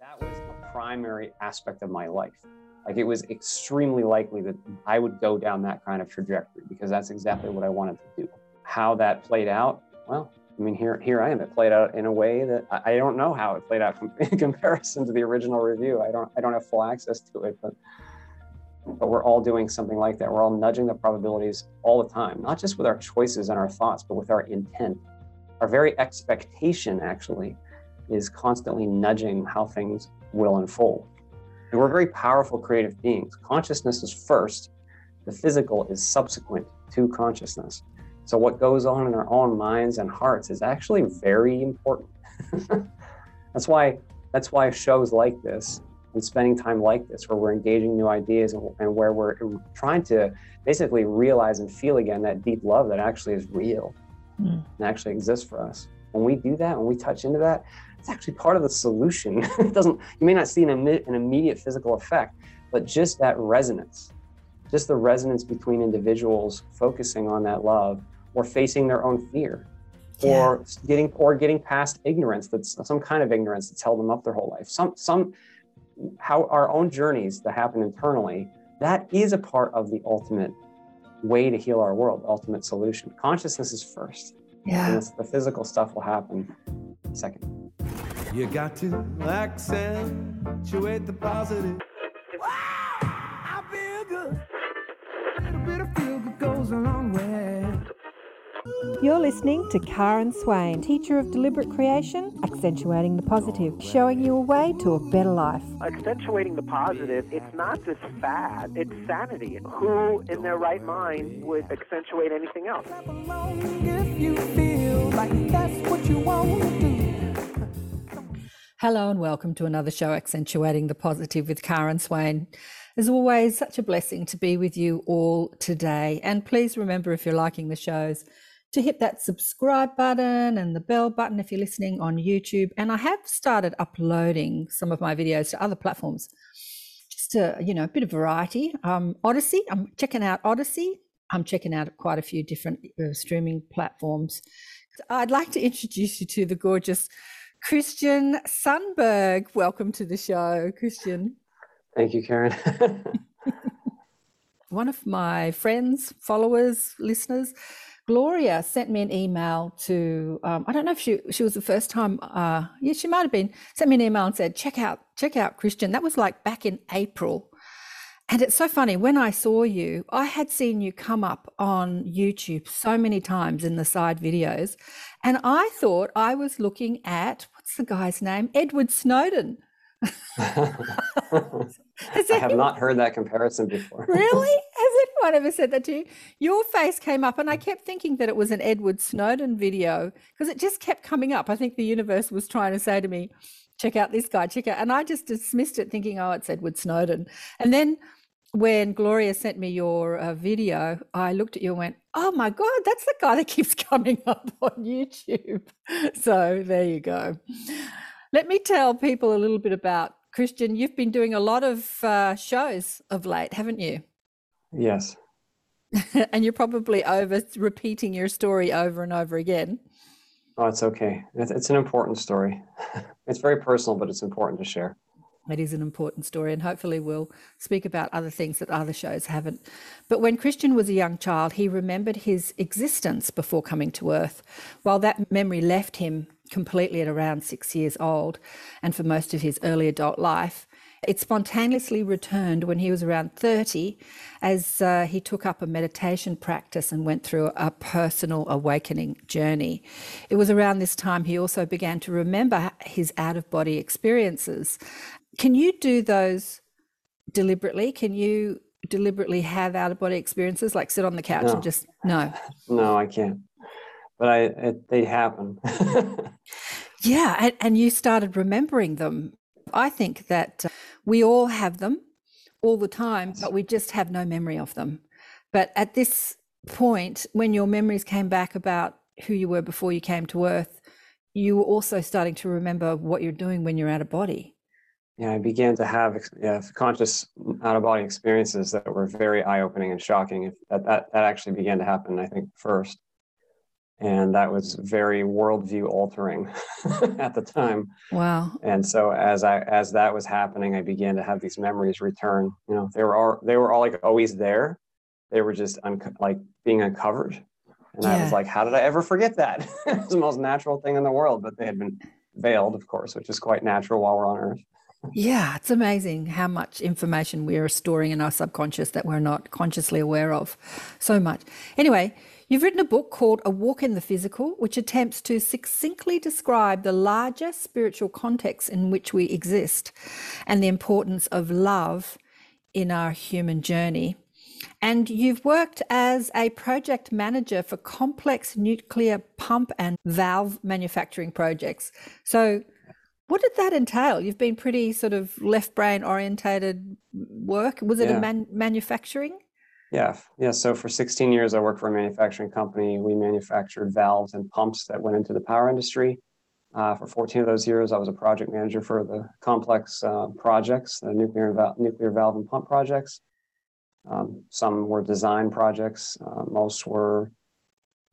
That was a primary aspect of my life. Like it was extremely likely that I would go down that kind of trajectory because that's exactly what I wanted to do. How that played out, well, I mean, here, here I am. It played out in a way that I, I don't know how it played out in comparison to the original review. I don't, I don't have full access to it, but, but we're all doing something like that. We're all nudging the probabilities all the time, not just with our choices and our thoughts, but with our intent. Our very expectation, actually, is constantly nudging how things will unfold. And we're very powerful creative beings. Consciousness is first, the physical is subsequent to consciousness. So, what goes on in our own minds and hearts is actually very important. that's why that's why shows like this and spending time like this, where we're engaging new ideas and, and where we're trying to basically realize and feel again that deep love that actually is real mm. and actually exists for us. When we do that, when we touch into that, it's actually part of the solution. it doesn't. You may not see an, an immediate physical effect, but just that resonance, just the resonance between individuals focusing on that love or facing their own fear yeah. or getting or getting past ignorance that's some kind of ignorance that's held them up their whole life some some how our own journeys that happen internally that is a part of the ultimate way to heal our world ultimate solution consciousness is first yeah and the physical stuff will happen second you got to accentuate the positive wow, I feel good. A little bit of feel good goes a long way you're listening to Karen Swain, teacher of deliberate creation, accentuating the positive, showing you a way to a better life. Accentuating the positive, it's not just fad, it's sanity. Who in their right mind would accentuate anything else? Hello and welcome to another show, Accentuating the Positive with Karen Swain. As always, such a blessing to be with you all today. And please remember if you're liking the shows, to hit that subscribe button and the bell button if you're listening on YouTube. And I have started uploading some of my videos to other platforms, just to, you know, a bit of variety. Um, Odysee, I'm checking out Odysee. I'm checking out quite a few different uh, streaming platforms. I'd like to introduce you to the gorgeous Christian Sundberg. Welcome to the show, Christian. Thank you, Karen. One of my friends, followers, listeners Gloria sent me an email to um, I don't know if she she was the first time uh, yeah she might have been sent me an email and said check out check out Christian that was like back in April and it's so funny when I saw you I had seen you come up on YouTube so many times in the side videos and I thought I was looking at what's the guy's name Edward Snowden I have not heard that comparison before. really? Has anyone ever said that to you? Your face came up, and I kept thinking that it was an Edward Snowden video because it just kept coming up. I think the universe was trying to say to me, check out this guy, check out. And I just dismissed it, thinking, oh, it's Edward Snowden. And then when Gloria sent me your uh, video, I looked at you and went, oh my God, that's the guy that keeps coming up on YouTube. So there you go. Let me tell people a little bit about Christian. You've been doing a lot of uh, shows of late, haven't you? Yes. and you're probably over repeating your story over and over again. Oh, it's okay. It's an important story. It's very personal, but it's important to share. It is an important story, and hopefully, we'll speak about other things that other shows haven't. But when Christian was a young child, he remembered his existence before coming to Earth. While that memory left him completely at around six years old and for most of his early adult life. It spontaneously returned when he was around 30 as uh, he took up a meditation practice and went through a personal awakening journey. It was around this time he also began to remember his out of body experiences. Can you do those deliberately? Can you deliberately have out of body experiences like sit on the couch no. and just no? No, I can't but I it, they happen. yeah, and, and, you started remembering them. I think that uh, we all have them all the time, but we just have no memory of them. But at this point, when your memories came back about who you were before you came to Earth, you were also starting to remember what you're doing when you're out of body. Yeah, I began to have yeah, conscious out of body experiences that were very eye opening and shocking. That, that that actually began to happen, I think, first and that was very worldview altering at the time. Wow. And so as I as that was happening, I began to have these memories return. You know, they were all they were all like always there. They were just un- like being uncovered. And I was like, how did I ever forget that? it's the most natural thing in the world, but they had been veiled, of course, which is quite natural while we're on Earth. Yeah, it's amazing how much information we are storing in our subconscious that we're not consciously aware of. So much. Anyway, you've written a book called A Walk in the Physical, which attempts to succinctly describe the larger spiritual context in which we exist and the importance of love in our human journey. And you've worked as a project manager for complex nuclear pump and valve manufacturing projects. So, what did that entail? You've been pretty sort of left brain orientated work. Was it Yeah. a man- manufacturing? Yeah, yeah. So for 16 years, I worked for a manufacturing company. We manufactured valves and pumps that went into the power industry. Uh, for 14 of those years, I was a project manager for the complex uh, projects, the nuclear val- nuclear valve and pump projects. Um, some were design projects. Uh, most were,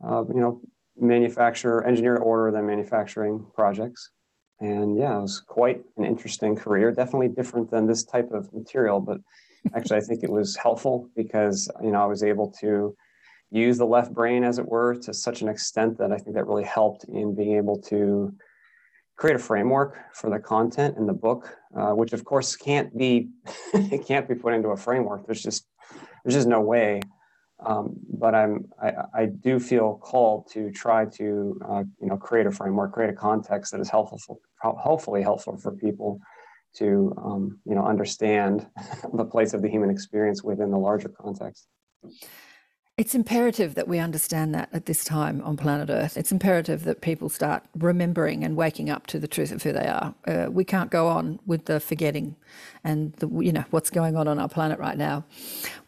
uh, you know, manufacturer, engineer to order, then manufacturing projects. And yeah, it was quite an interesting career. Definitely different than this type of material, but actually, I think it was helpful because you know I was able to use the left brain, as it were, to such an extent that I think that really helped in being able to create a framework for the content in the book, uh, which of course can't be it can't be put into a framework. There's just there's just no way. Um, but I'm I, I do feel called to try to uh, you know create a framework, create a context that is helpful, for, hopefully helpful for people to um, you know understand the place of the human experience within the larger context. It's imperative that we understand that at this time on planet Earth. It's imperative that people start remembering and waking up to the truth of who they are. Uh, we can't go on with the forgetting and the, you know what's going on on our planet right now.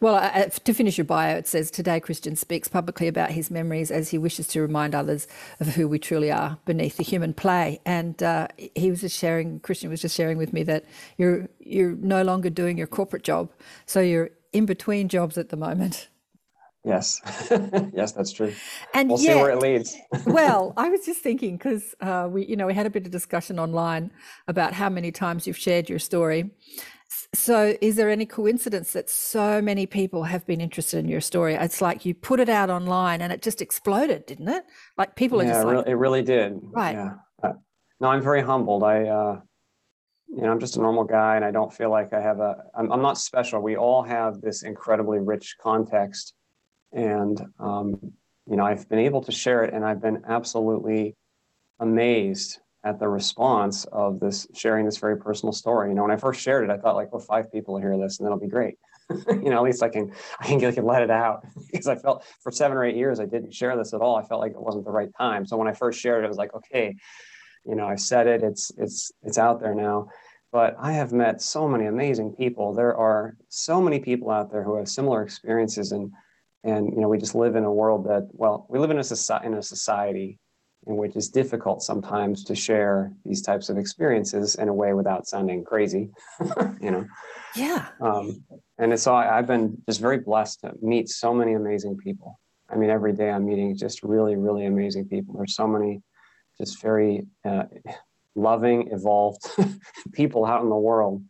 Well, I, to finish your bio, it says today Christian speaks publicly about his memories as he wishes to remind others of who we truly are beneath the human play. And uh, he was just sharing. Christian was just sharing with me that you're you're no longer doing your corporate job, so you're in between jobs at the moment. Yes, yes, that's true. And We'll yet, see where it leads. well, I was just thinking because uh, we, you know, we had a bit of discussion online about how many times you've shared your story. So, is there any coincidence that so many people have been interested in your story? It's like you put it out online and it just exploded, didn't it? Like people are yeah, just it like, it really did. Right. Yeah. Uh, no, I'm very humbled. I, uh, you know, I'm just a normal guy, and I don't feel like I have a. I'm, I'm not special. We all have this incredibly rich context, and um, you know, I've been able to share it, and I've been absolutely amazed at the response of this sharing this very personal story. You know, when I first shared it, I thought like, well, five people will hear this, and that'll be great. you know, at least I can I can, I can let it out because I felt for seven or eight years I didn't share this at all. I felt like it wasn't the right time. So when I first shared it, it was like, okay, you know, I said it. It's it's it's out there now. But I have met so many amazing people. There are so many people out there who have similar experiences, and and you know, we just live in a world that well, we live in a society in a society in which it's difficult sometimes to share these types of experiences in a way without sounding crazy. you know. yeah, Um, and so I, I've been just very blessed to meet so many amazing people. I mean, every day I'm meeting just really, really amazing people. There's so many just very uh, loving, evolved people out in the world.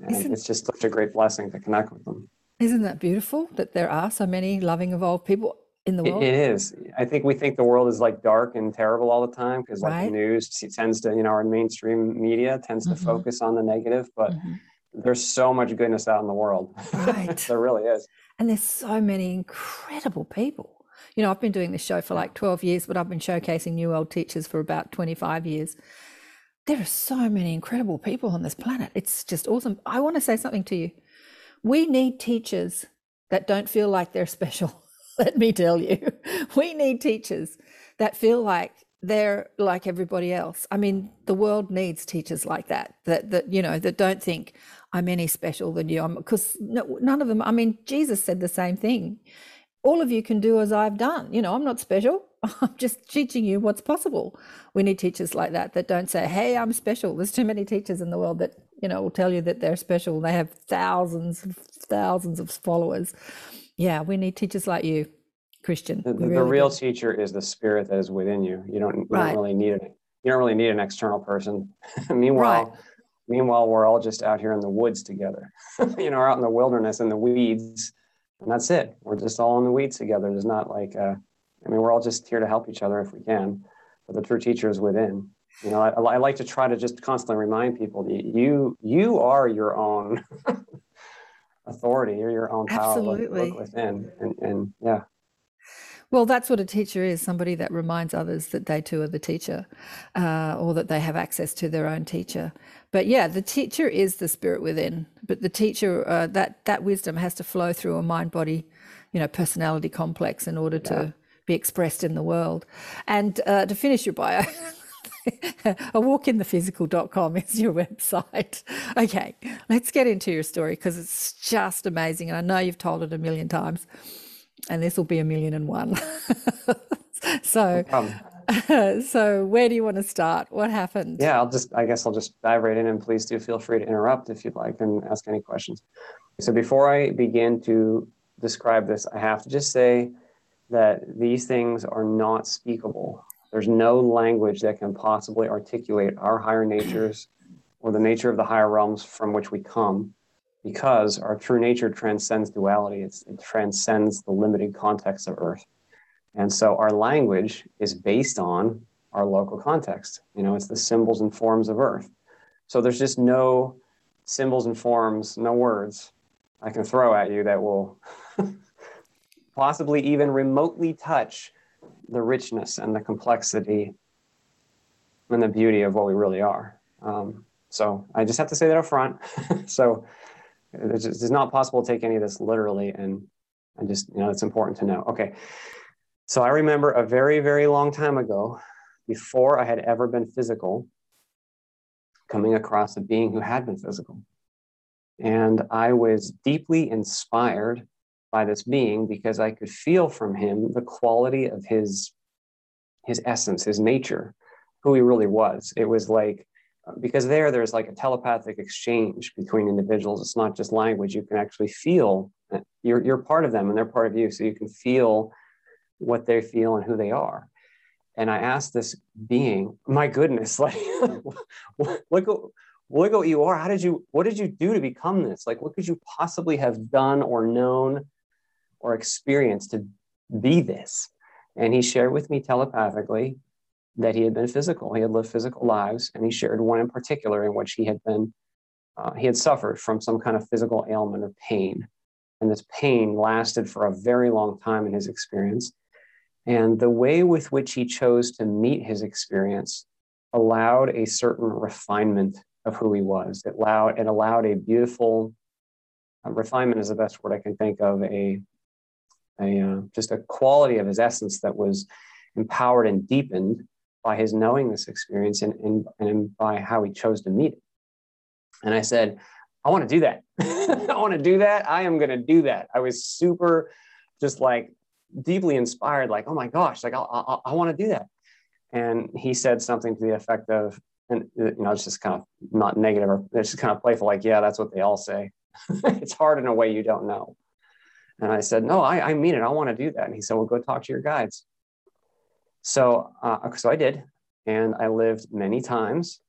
And Isn't- it's just such a great blessing to connect with them. Isn't that beautiful that there are so many loving, evolved people in the world? it is. I think we think the world is like dark and terrible all the time because like Right. the news tends to, you know, our mainstream media tends to Mhm. focus on the negative, but Mhm. there's so much goodness out in the world. Right. there really is. And there's so many incredible people. You know, I've been doing this show for like 12 years, but I've been showcasing new old teachers for about 25 years. There are so many incredible people on this planet. It's just awesome. I want to say something to you. We need teachers that don't feel like they're special. Let me tell you. We need teachers that feel like they're like everybody else. I mean, the world needs teachers like that, that, that you know, that don't think I'm any special than you. Because no, none of them, I mean, Jesus said the same thing. All of you can do as I've done. You know, I'm not special. I'm just teaching you what's possible. We need teachers like that that don't say, hey, I'm special. There's too many teachers in the world that, you know, will tell you that they're special. They have thousands, thousands of followers. Yeah, we need teachers like you. Christian. The, the, the real do. teacher is the spirit that is within you. You don't, you Right. don't really need it. You don't really need an external person. meanwhile, meanwhile, we're all just out here in the woods together. you know, we're out in the wilderness in the weeds, and that's it. We're just all in the weeds together. There's not like, uh, I mean, we're all just here to help each other if we can. But the true teacher is within. You know, I, I like to try to just constantly remind people that you you are your own authority. You're your own power. Absolutely. Look within, and and yeah. Well, that's what a teacher is somebody that reminds others that they too are the teacher uh, or that they have access to their own teacher. But yeah, the teacher is the spirit within, but the teacher, uh, that, that wisdom has to flow through a mind body, you know, personality complex in order to be expressed in the world. And uh, to finish your bio, a walkinthephysical.com is your website. Okay, let's get into your story because it's just amazing. And I know you've told it a million times and this will be a million and one. so, Um, so where do you want to start? What happened? Yeah, I'll just, I guess I'll just dive right in and please do feel free to interrupt if you'd like and ask any questions. So before I begin to describe this, I have to just say that these things are not speakable. There's no language that can possibly articulate our higher natures or the nature of the higher realms from which we come because our true nature transcends duality. It's, it transcends the limited context of earth. And so our language is based on our local context. You know, it's the symbols and forms of earth. So there's just no symbols and forms, no words I can throw at you that will possibly even remotely touch the richness and the complexity and the beauty of what we really are. Um, so I just have to say that up front. so it's, just, it's not possible to take any of this literally, and I just you know it's important to know. Okay, so I remember a very very long time ago, before I had ever been physical, coming across a being who had been physical, and I was deeply inspired by this being because I could feel from him the quality of his his essence, his nature, who he really was. It was like because there there's like a telepathic exchange between individuals. It's not just language. You can actually feel you're, you're part of them and they're part of you. So you can feel what they feel and who they are. And i asked this being my goodness like look at look at what you are. How did you what did you do to become this? Like what could you possibly have done or known or experience to be this and he shared with me telepathically that he had been physical. He had lived physical lives, and he shared one in particular in which he had been, uh, he had suffered from some kind of physical ailment or pain. And this pain lasted for a very long time in his experience. And the way with which he chose to meet his experience allowed a certain refinement of who he was. It allowed, it allowed a beautiful, uh, refinement is the best word I can think of, a, a uh, just a quality of his essence that was empowered and deepened by his knowing this experience and, and, and by how he chose to meet it. And I said, I want to do that. I want to do that. I am going to do that. I was super just like deeply inspired, like, oh my gosh, like, I'll, I'll, I want to do that. And he said something to the effect of, and you know, it's just kind of not negative or it's just kind of playful, like, yeah, that's what they all say. it's hard in a way you don't know. And I said, no, I, I mean it. I want to do that. And he said, well, go talk to your guides. So, uh, so I did, and I lived many times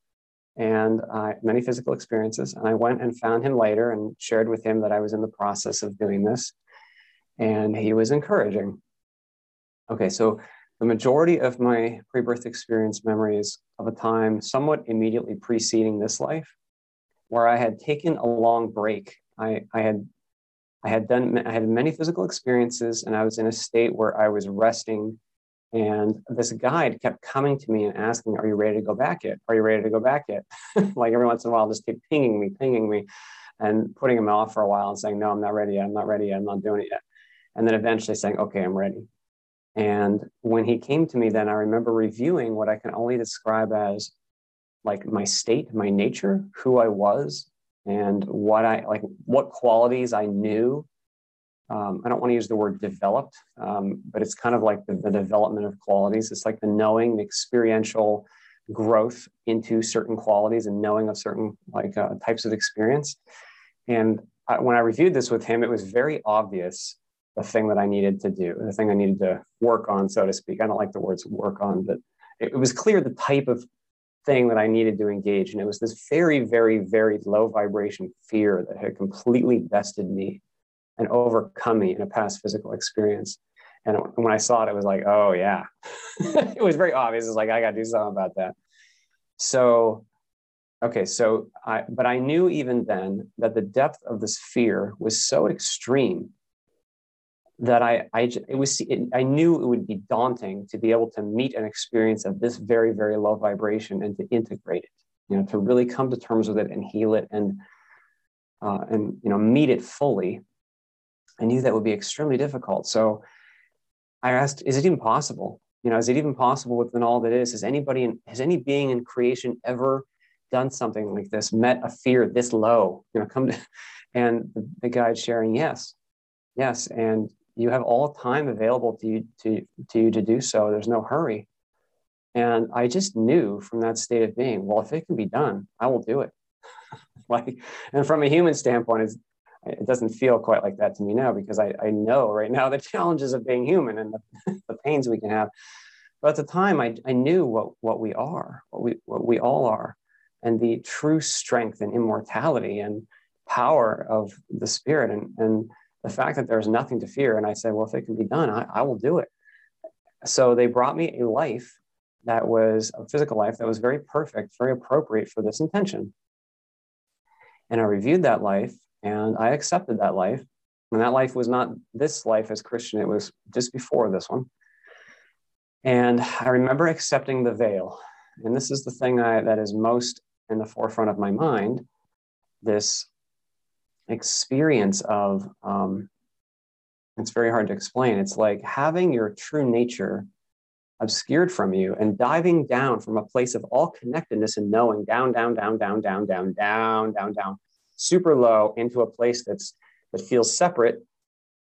and uh, many physical experiences. And I went and found him later and shared with him that I was in the process of doing this. And he was encouraging. Okay, so the majority of my pre birth experience memories of a time somewhat immediately preceding this life, where I had taken a long break. I, I had I had done I had many physical experiences and I was in a state where I was resting and this guide kept coming to me and asking, Are you ready to go back yet? Are you ready to go back yet? like every once in a while, just keep pinging me, pinging me, and putting him off for a while and saying, No, I'm not ready yet. I'm not ready yet. I'm not doing it yet. And then eventually saying, Okay, I'm ready. And when he came to me, then I remember reviewing what I can only describe as like my state, my nature, who I was, and what I like, what qualities I knew um, I don't want to use the word developed, um, but it's kind of like the, the, development of qualities. It's like the knowing, the experiential growth into certain qualities and knowing of certain like uh, types of experience. And I, when I reviewed this with him, it was very obvious the thing that I needed to do, the thing I needed to work on, so to speak. I don't like the words work on, but it, it was clear the type of thing that I needed to engage. And it was this very, very, very low vibration fear that had completely vested me and overcome me in a past physical experience. And when I saw it, it was like, oh, yeah. it was very obvious. It's like, I got to do something about that. So, okay, so I, but I knew even then that the depth of this fear was so extreme that I, I it was it, I knew it would be daunting to be able to meet an experience of this very very low vibration and to integrate it, you know, to really come to terms with it and heal it and uh, and you know meet it fully. I knew that would be extremely difficult. So I asked, is it even possible? You know, is it even possible within all that is? Has anybody in, has any being in creation ever done something like this, met a fear this low? You know, come to, and the, the guide sharing, yes, yes, and you have all time available to you to, to you to do so. There's no hurry. And I just knew from that state of being, well, if it can be done, I will do it. like, and from a human standpoint, it doesn't feel quite like that to me now because I, I know right now the challenges of being human and the, the pains we can have. But at the time, I, I knew what, what we are, what we, what we all are, and the true strength and immortality and power of the spirit. And, and the fact that there's nothing to fear. And I said, well, if it can be done, I, I will do it. So they brought me a life that was a physical life that was very perfect, very appropriate for this intention. And I reviewed that life and I accepted that life. And that life was not this life as Christian, it was just before this one. And I remember accepting the veil. And this is the thing I, that is most in the forefront of my mind this experience of um, it's very hard to explain. It's like having your true nature obscured from you and diving down from a place of all connectedness and knowing down, down, down, down, down, down, down, down, down, super low into a place that's that feels separate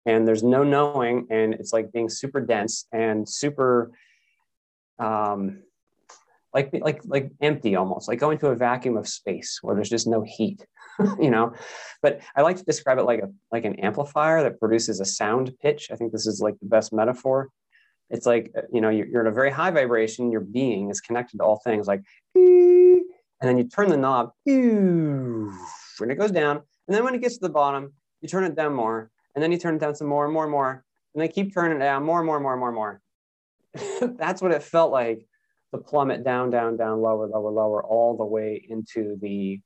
and there's no knowing and it's like being super dense and super um like like like empty almost like going to a vacuum of space where there's just no heat you know? But i like to describe it like a like an amplifier that produces a sound pitch. I think this is like the best metaphor. It's like uh, you know you're, you're at a very high vibration. Your being is connected to all things like and then you turn the knob and it goes down. And then when it gets to the bottom you turn it down more and then you turn it down some more and more and more and they keep turning it down more and more and more and more and more. That's what it felt like to plummet down down down lower lower lower all the way into the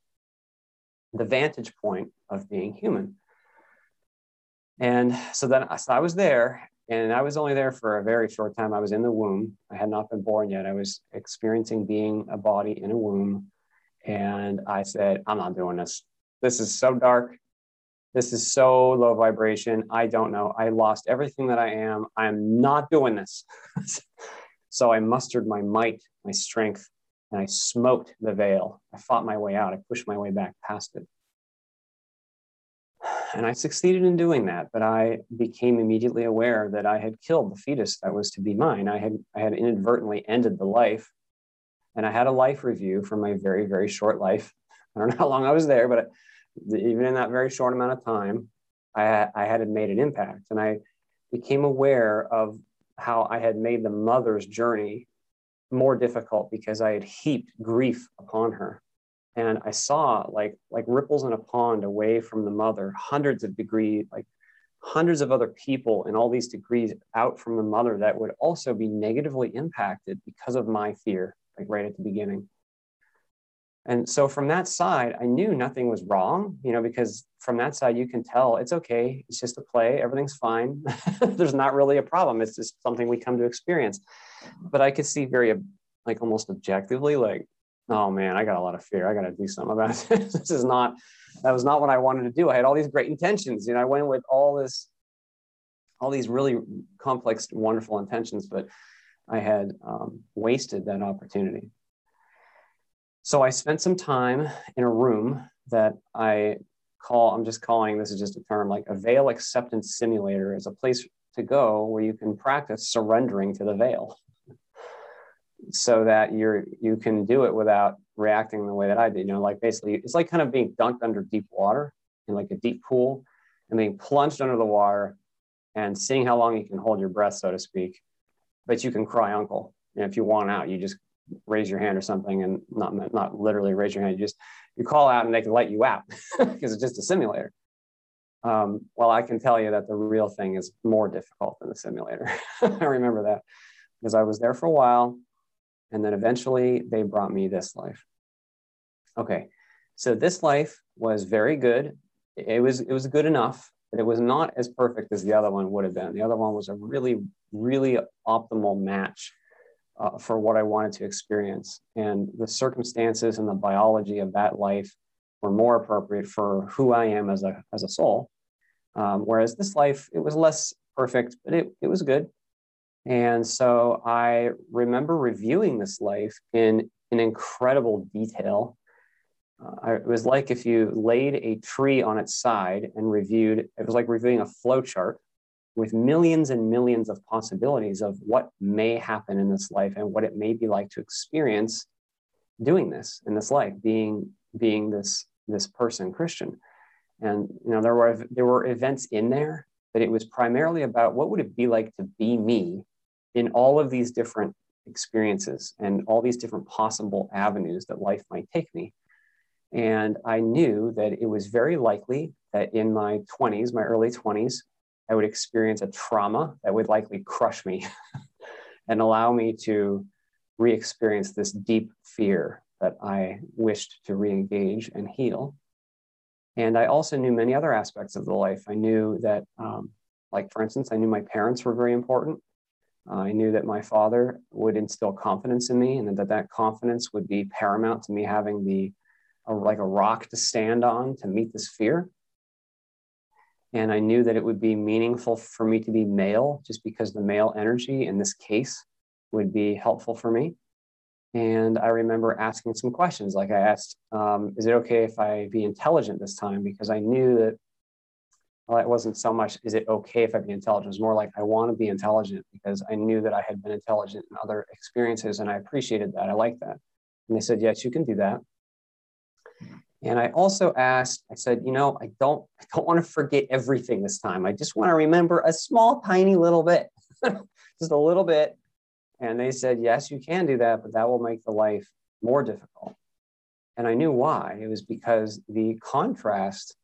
the vantage point of being human. And so then so I was there, and I was only there for a very short time. I was in the womb. I had not been born yet. I was experiencing being a body in a womb. And I said, I'm not doing this. This is so dark. This is so low vibration. I don't know. I lost everything that I am. I am not doing this. so I mustered my might, my strength, and I smoked the veil. I fought my way out. I pushed my way back past it. And I succeeded in doing that, but I became immediately aware that I had killed the fetus that was to be mine. I had, I had inadvertently ended the life. And I had a life review for my very, very short life. I don't know how long I was there, but even in that very short amount of time, I, I had made an impact. And I became aware of how I had made the mother's journey more difficult because I had heaped grief upon her. And I saw like like ripples in a pond away from the mother, hundreds of degrees, like hundreds of other people in all these degrees out from the mother that would also be negatively impacted because of my fear, like right at the beginning. And so from that side, I knew nothing was wrong, you know, because from that side, you can tell it's okay. It's just a play. Everything's fine. There's not really a problem. It's just something we come to experience. But I could see very, like, almost objectively, like, oh man, I got a lot of fear. I got to do something about this. this is not, that was not what I wanted to do. I had all these great intentions. You know, I went with all this, all these really complex, wonderful intentions, but I had um, wasted that opportunity. So I spent some time in a room that I call, I'm just calling, this is just a term, like a veil acceptance simulator is a place to go where you can practice surrendering to the veil so that you're, you can do it without reacting the way that I did. You know, like basically it's like kind of being dunked under deep water in like a deep pool and being plunged under the water and seeing how long you can hold your breath, so to speak. But you can cry uncle. Know, if you want out, you just raise your hand or something and not, not literally raise your hand. You just, you call out and they can let you out because it's just a simulator. Um, well, I can tell you that the real thing is more difficult than the simulator. I remember that because I was there for a while and then eventually they brought me this life. Okay, so this life was very good. It was, it was good enough but it was not as perfect as the other one would have been. The other one was a really, really optimal match uh, for what I wanted to experience. And the circumstances and the biology of that life were more appropriate for who I am as a, as a soul. Um, whereas this life, it was less perfect, but it, it was good. And so I remember reviewing this life in, an incredible detail uh, it was like if you laid a tree on its side and reviewed, it was like reviewing a flow chart with millions and millions of possibilities of what may happen in this life and what it may be like to experience doing this in this life, being being this this person Christian. And you know, there were there were events in there, but it was primarily about what would it be like to be me in all of these different experiences and all these different possible avenues that life might take me. And I knew that it was very likely that in my 20s, my early 20s, I would experience a trauma that would likely crush me and allow me to re experience this deep fear that I wished to re engage and heal. And I also knew many other aspects of the life. I knew that, um, like, for instance, I knew my parents were very important. Uh, I knew that my father would instill confidence in me and that that confidence would be paramount to me having the like a rock to stand on to meet this fear. And I knew that it would be meaningful for me to be male, just because the male energy in this case would be helpful for me. And I remember asking some questions. Like I asked, um, is it okay if I be intelligent this time? Because I knew that, well, it wasn't so much, is it okay if I be intelligent? It was more like, I want to be intelligent because I knew that I had been intelligent in other experiences and I appreciated that. I liked that. And they said, yes, you can do that. And I also asked, I said, you know, I don't, I don't want to forget everything this time. I just want to remember a small, tiny little bit, just a little bit. And they said, yes, you can do that, but that will make the life more difficult. And I knew why. It was because the contrast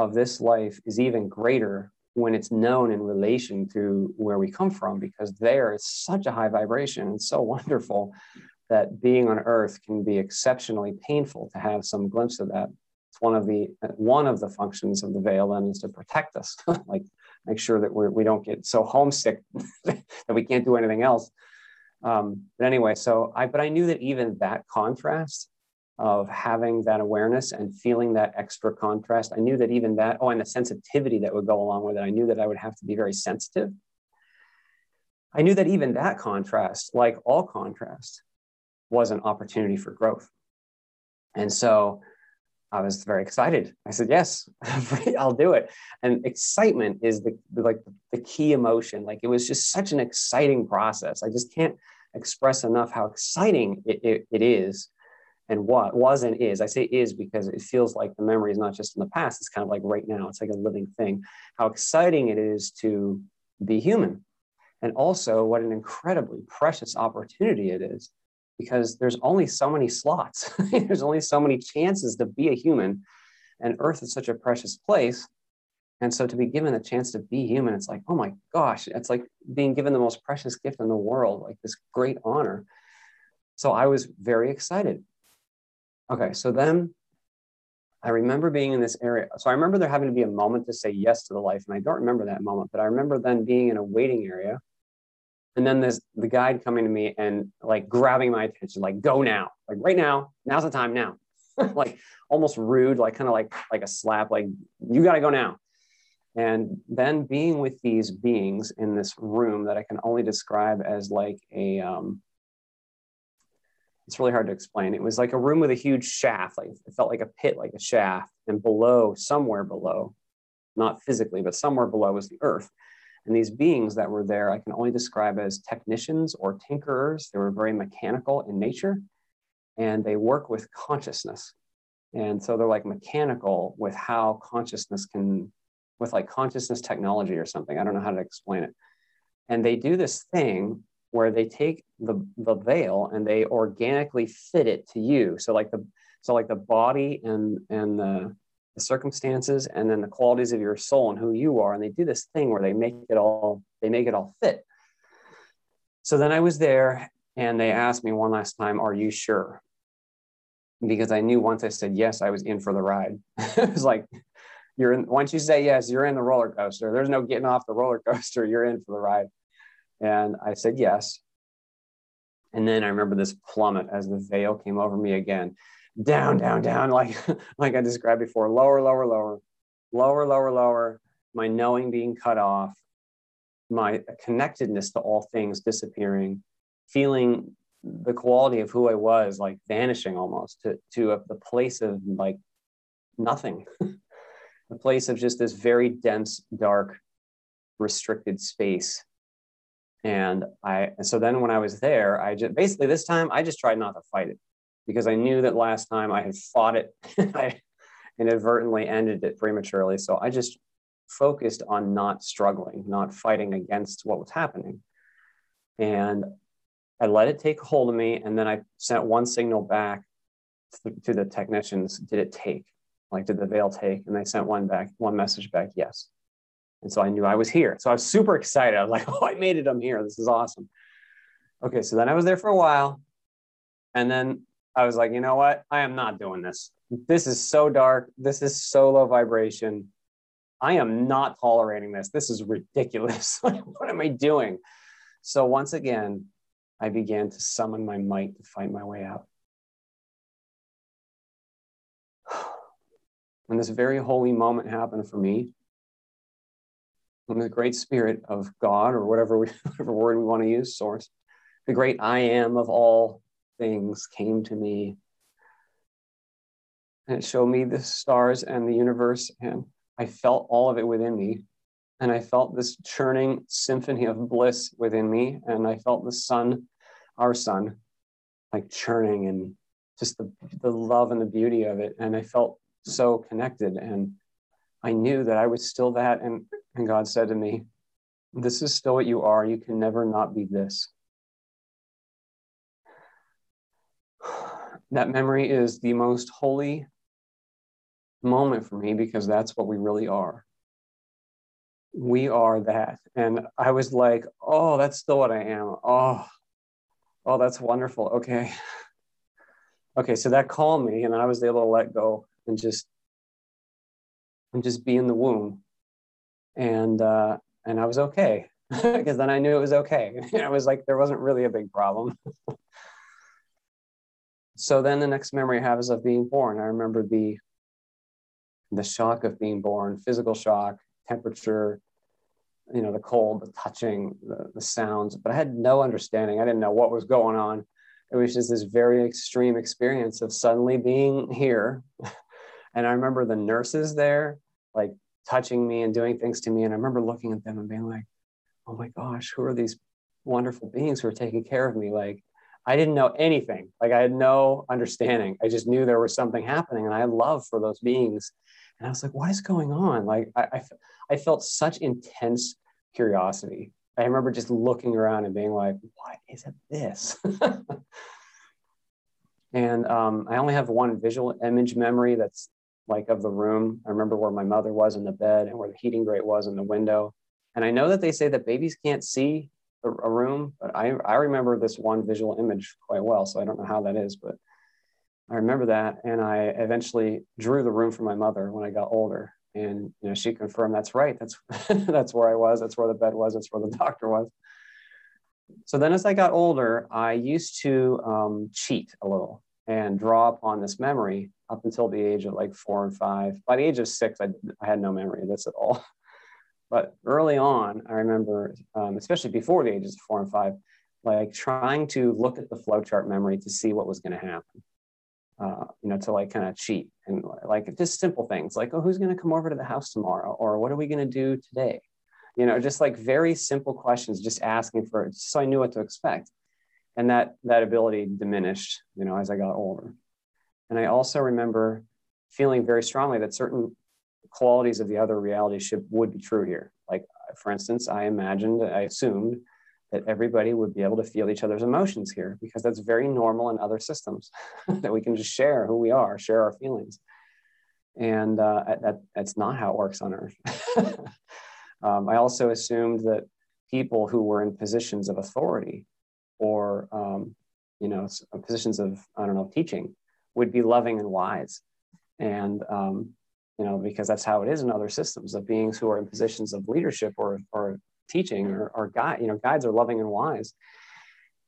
of this life is even greater when it's known in relation to where we come from, because there is such a high vibration. And so wonderful that being on earth can be exceptionally painful to have some glimpse of that. It's one of the one of the functions of the veil then is to protect us like make sure that we're, we don't get so homesick that we can't do anything else. Um, but anyway so i but i knew that even that contrast of having that awareness and feeling that extra contrast i knew that even that oh and the sensitivity that would go along with it i knew that i would have to be very sensitive i knew that even that contrast like all contrast was an opportunity for growth. And so I was very excited. I said, yes, I'll do it. And excitement is the, like the key emotion. Like it was just such an exciting process. I just can't express enough how exciting it, it, it is and what was and is. I say is because it feels like the memory is not just in the past. It's kind of like right now. It's like a living thing. How exciting it is to be human. And also what an incredibly precious opportunity it is because there's only so many slots. there's only so many chances to be a human. And Earth is such a precious place. And so to be given the chance to be human, it's like, oh my gosh, it's like being given the most precious gift in the world, like this great honor. So I was very excited. Okay, so then I remember being in this area. So I remember there having to be a moment to say yes to the life. And I don't remember that moment, but I remember then being in a waiting area and then there's the guide coming to me and like grabbing my attention, like go now, like right now, now's the time now, like almost rude, like kind of like like a slap, like you got to go now. And then being with these beings in this room that I can only describe as like a, um, it's really hard to explain. It was like a room with a huge shaft, like it felt like a pit, like a shaft, and below, somewhere below, not physically, but somewhere below was the earth. And these beings that were there, I can only describe as technicians or tinkerers. They were very mechanical in nature and they work with consciousness. And so they're like mechanical with how consciousness can with like consciousness technology or something. I don't know how to explain it. And they do this thing where they take the, the veil and they organically fit it to you. So like the so like the body and and the, the circumstances and then the qualities of your soul and who you are. And they do this thing where they make it all they make it all fit. So then I was there and they asked me one last time, Are you sure? Because I knew once I said yes, I was in for the ride. it was like, you're in, once you say yes, you're in the roller coaster. There's no getting off the roller coaster. You're in for the ride. And I said yes. And then I remember this plummet as the veil came over me again. Down, down, down, like, like I described before. Lower, lower, lower, lower, lower, lower. My knowing being cut off, my connectedness to all things disappearing, feeling the quality of who I was like vanishing almost to, to a, the place of like nothing, the place of just this very dense, dark, restricted space and I, so then when I was there, I just basically this time I just tried not to fight it because I knew that last time I had fought it, I inadvertently ended it prematurely. So I just focused on not struggling, not fighting against what was happening. And I let it take hold of me. And then I sent one signal back to the technicians Did it take? Like, did the veil take? And they sent one back, one message back, yes. And so I knew I was here. So I was super excited. I was like, oh, I made it. I'm here. This is awesome. Okay. So then I was there for a while. And then I was like, you know what? I am not doing this. This is so dark. This is so low vibration. I am not tolerating this. This is ridiculous. what am I doing? So once again, I began to summon my might to fight my way out. When this very holy moment happened for me, the great spirit of God, or whatever, we, whatever word we want to use, source, the great I am of all things came to me. And it showed me the stars and the universe, and I felt all of it within me. And I felt this churning symphony of bliss within me. And I felt the sun, our sun, like churning and just the, the love and the beauty of it. And I felt so connected. And I knew that I was still that. And, and God said to me, This is still what you are. You can never not be this. That memory is the most holy moment for me because that's what we really are. We are that. And I was like, oh, that's still what I am. Oh, oh, that's wonderful. Okay. Okay, so that calmed me, and I was able to let go and just and just be in the womb. And uh, and I was okay because then I knew it was okay. I was like, there wasn't really a big problem. so then the next memory I have is of being born. I remember the the shock of being born, physical shock, temperature, you know, the cold, the touching, the, the sounds, but I had no understanding. I didn't know what was going on. It was just this very extreme experience of suddenly being here And I remember the nurses there, like touching me and doing things to me. And I remember looking at them and being like, oh my gosh, who are these wonderful beings who are taking care of me? Like, I didn't know anything. Like, I had no understanding. I just knew there was something happening. And I had love for those beings. And I was like, what is going on? Like, I, I, I felt such intense curiosity. I remember just looking around and being like, what is it this? and um, I only have one visual image memory that's like of the room. I remember where my mother was in the bed and where the heating grate was in the window. And I know that they say that babies can't see a, a room, but I, I remember this one visual image quite well. So I don't know how that is, but I remember that. And I eventually drew the room for my mother when I got older. And you know, she confirmed that's right. That's that's where I was. That's where the bed was. That's where the doctor was. So then, as I got older, I used to um, cheat a little and draw upon this memory up until the age of like four and five. By the age of six, I, I had no memory of this at all. But early on, I remember, um, especially before the ages of four and five, like trying to look at the flowchart memory to see what was going to happen. Uh, you know, to like kind of cheat and like just simple things like, oh, who's going to come over to the house tomorrow? Or what are we going to do today? You know, just like very simple questions, just asking for it, so I knew what to expect. And that that ability diminished, you know, as I got older. And I also remember feeling very strongly that certain qualities of the other reality ship would be true here. Like, for instance, I imagined, I assumed that everybody would be able to feel each other's emotions here because that's very normal in other systems that we can just share who we are, share our feelings. And uh, that, that's not how it works on Earth. um, I also assumed that people who were in positions of authority or, um, you know, positions of, I don't know, teaching would be loving and wise. And, um, you know, because that's how it is in other systems of beings who are in positions of leadership or, or teaching or, or guide, you know, guides are loving and wise.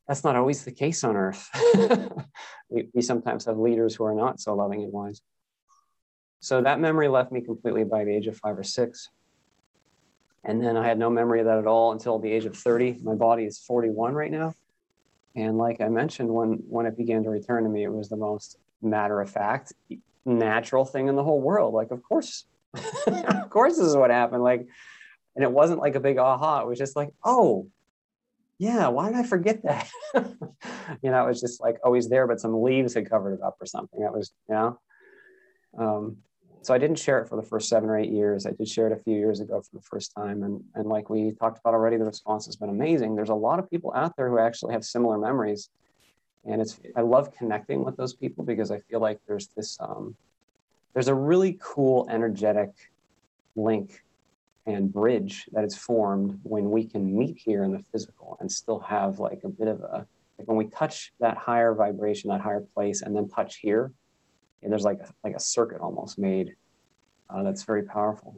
That's not always the case on earth. we, we sometimes have leaders who are not so loving and wise. So that memory left me completely by the age of five or six. And then I had no memory of that at all until the age of 30. My body is 41 right now. And like I mentioned, when, when it began to return to me, it was the most matter of fact, natural thing in the whole world. Like, of course, of course, this is what happened. Like, and it wasn't like a big aha. It was just like, oh, yeah, why did I forget that? you know, it was just like always there, but some leaves had covered it up or something. That was, you know. Um, so I didn't share it for the first seven or eight years. I did share it a few years ago for the first time. And, and like we talked about already, the response has been amazing. There's a lot of people out there who actually have similar memories. And it's I love connecting with those people because I feel like there's this um, there's a really cool energetic link and bridge that is formed when we can meet here in the physical and still have like a bit of a like when we touch that higher vibration that higher place and then touch here and there's like a, like a circuit almost made uh, that's very powerful.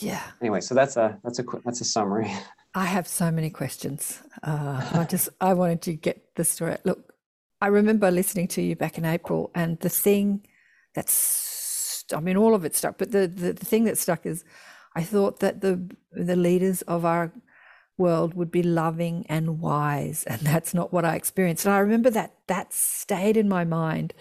Yeah. Anyway so that's a that's a that's a summary. I have so many questions. Uh, i just i wanted to get the story look i remember listening to you back in april and the thing that's i mean all of it stuck but the the, the thing that stuck is I thought that the the leaders of our world would be loving and wise and that's not what i experienced. And i remember that that stayed in my mind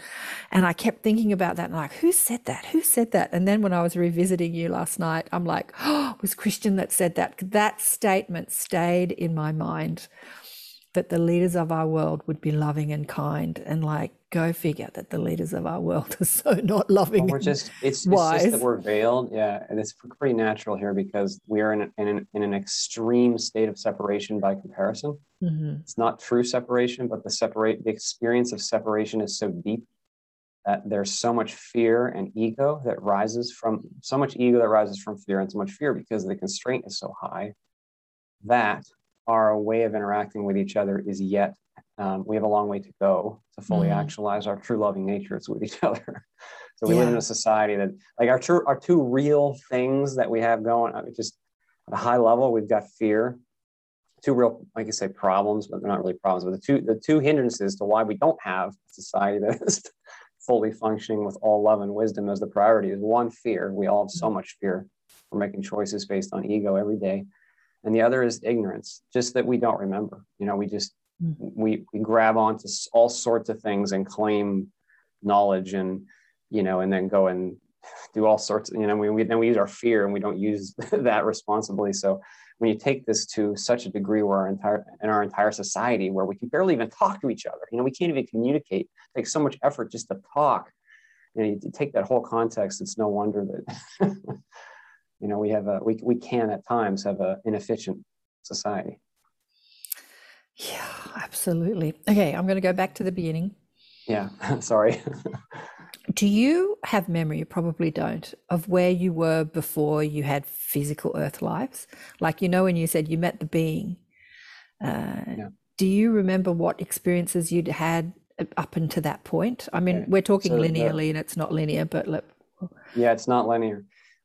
and i kept thinking about that and like who said that? Who said that? And then when i was revisiting you last night i'm like oh it was christian that said that? That statement stayed in my mind that the leaders of our world would be loving and kind and like go figure that the leaders of our world are so not loving well, we're just it's, it's just that we're veiled yeah and it's pretty natural here because we are in, an, in, an, in an extreme state of separation by comparison mm-hmm. it's not true separation but the separate the experience of separation is so deep that there's so much fear and ego that rises from so much ego that rises from fear and so much fear because the constraint is so high that our way of interacting with each other is yet um, we have a long way to go to fully mm. actualize our true loving natures with each other. so we yeah. live in a society that, like, our true, our two real things that we have going, I mean, just at a high level, we've got fear, two real, like you say, problems, but they're not really problems. But the two, the two hindrances to why we don't have a society that is fully functioning with all love and wisdom as the priority is one, fear. We all have so much fear. We're making choices based on ego every day and the other is ignorance just that we don't remember you know we just mm. Mm-hmm. we, we grab onto all sorts of things and claim knowledge and you know and then go and do all sorts of, you know we, we then we use our fear and we don't use that responsibly. So when you take this to such a degree where our entire in our entire society where we can barely even talk to each other you know we can't even communicate it takes so much effort just to talk. You know you take that whole context it's no wonder that you know we have a we, we can at times have an inefficient society absolutely okay i'm going to go back to the beginning yeah sorry do you have memory you probably don't of where you were before you had physical earth lives like you know when you said you met the being uh, yeah. do you remember what experiences you'd had up until that point i mean we're talking so linearly the, and it's not linear but look yeah it's not linear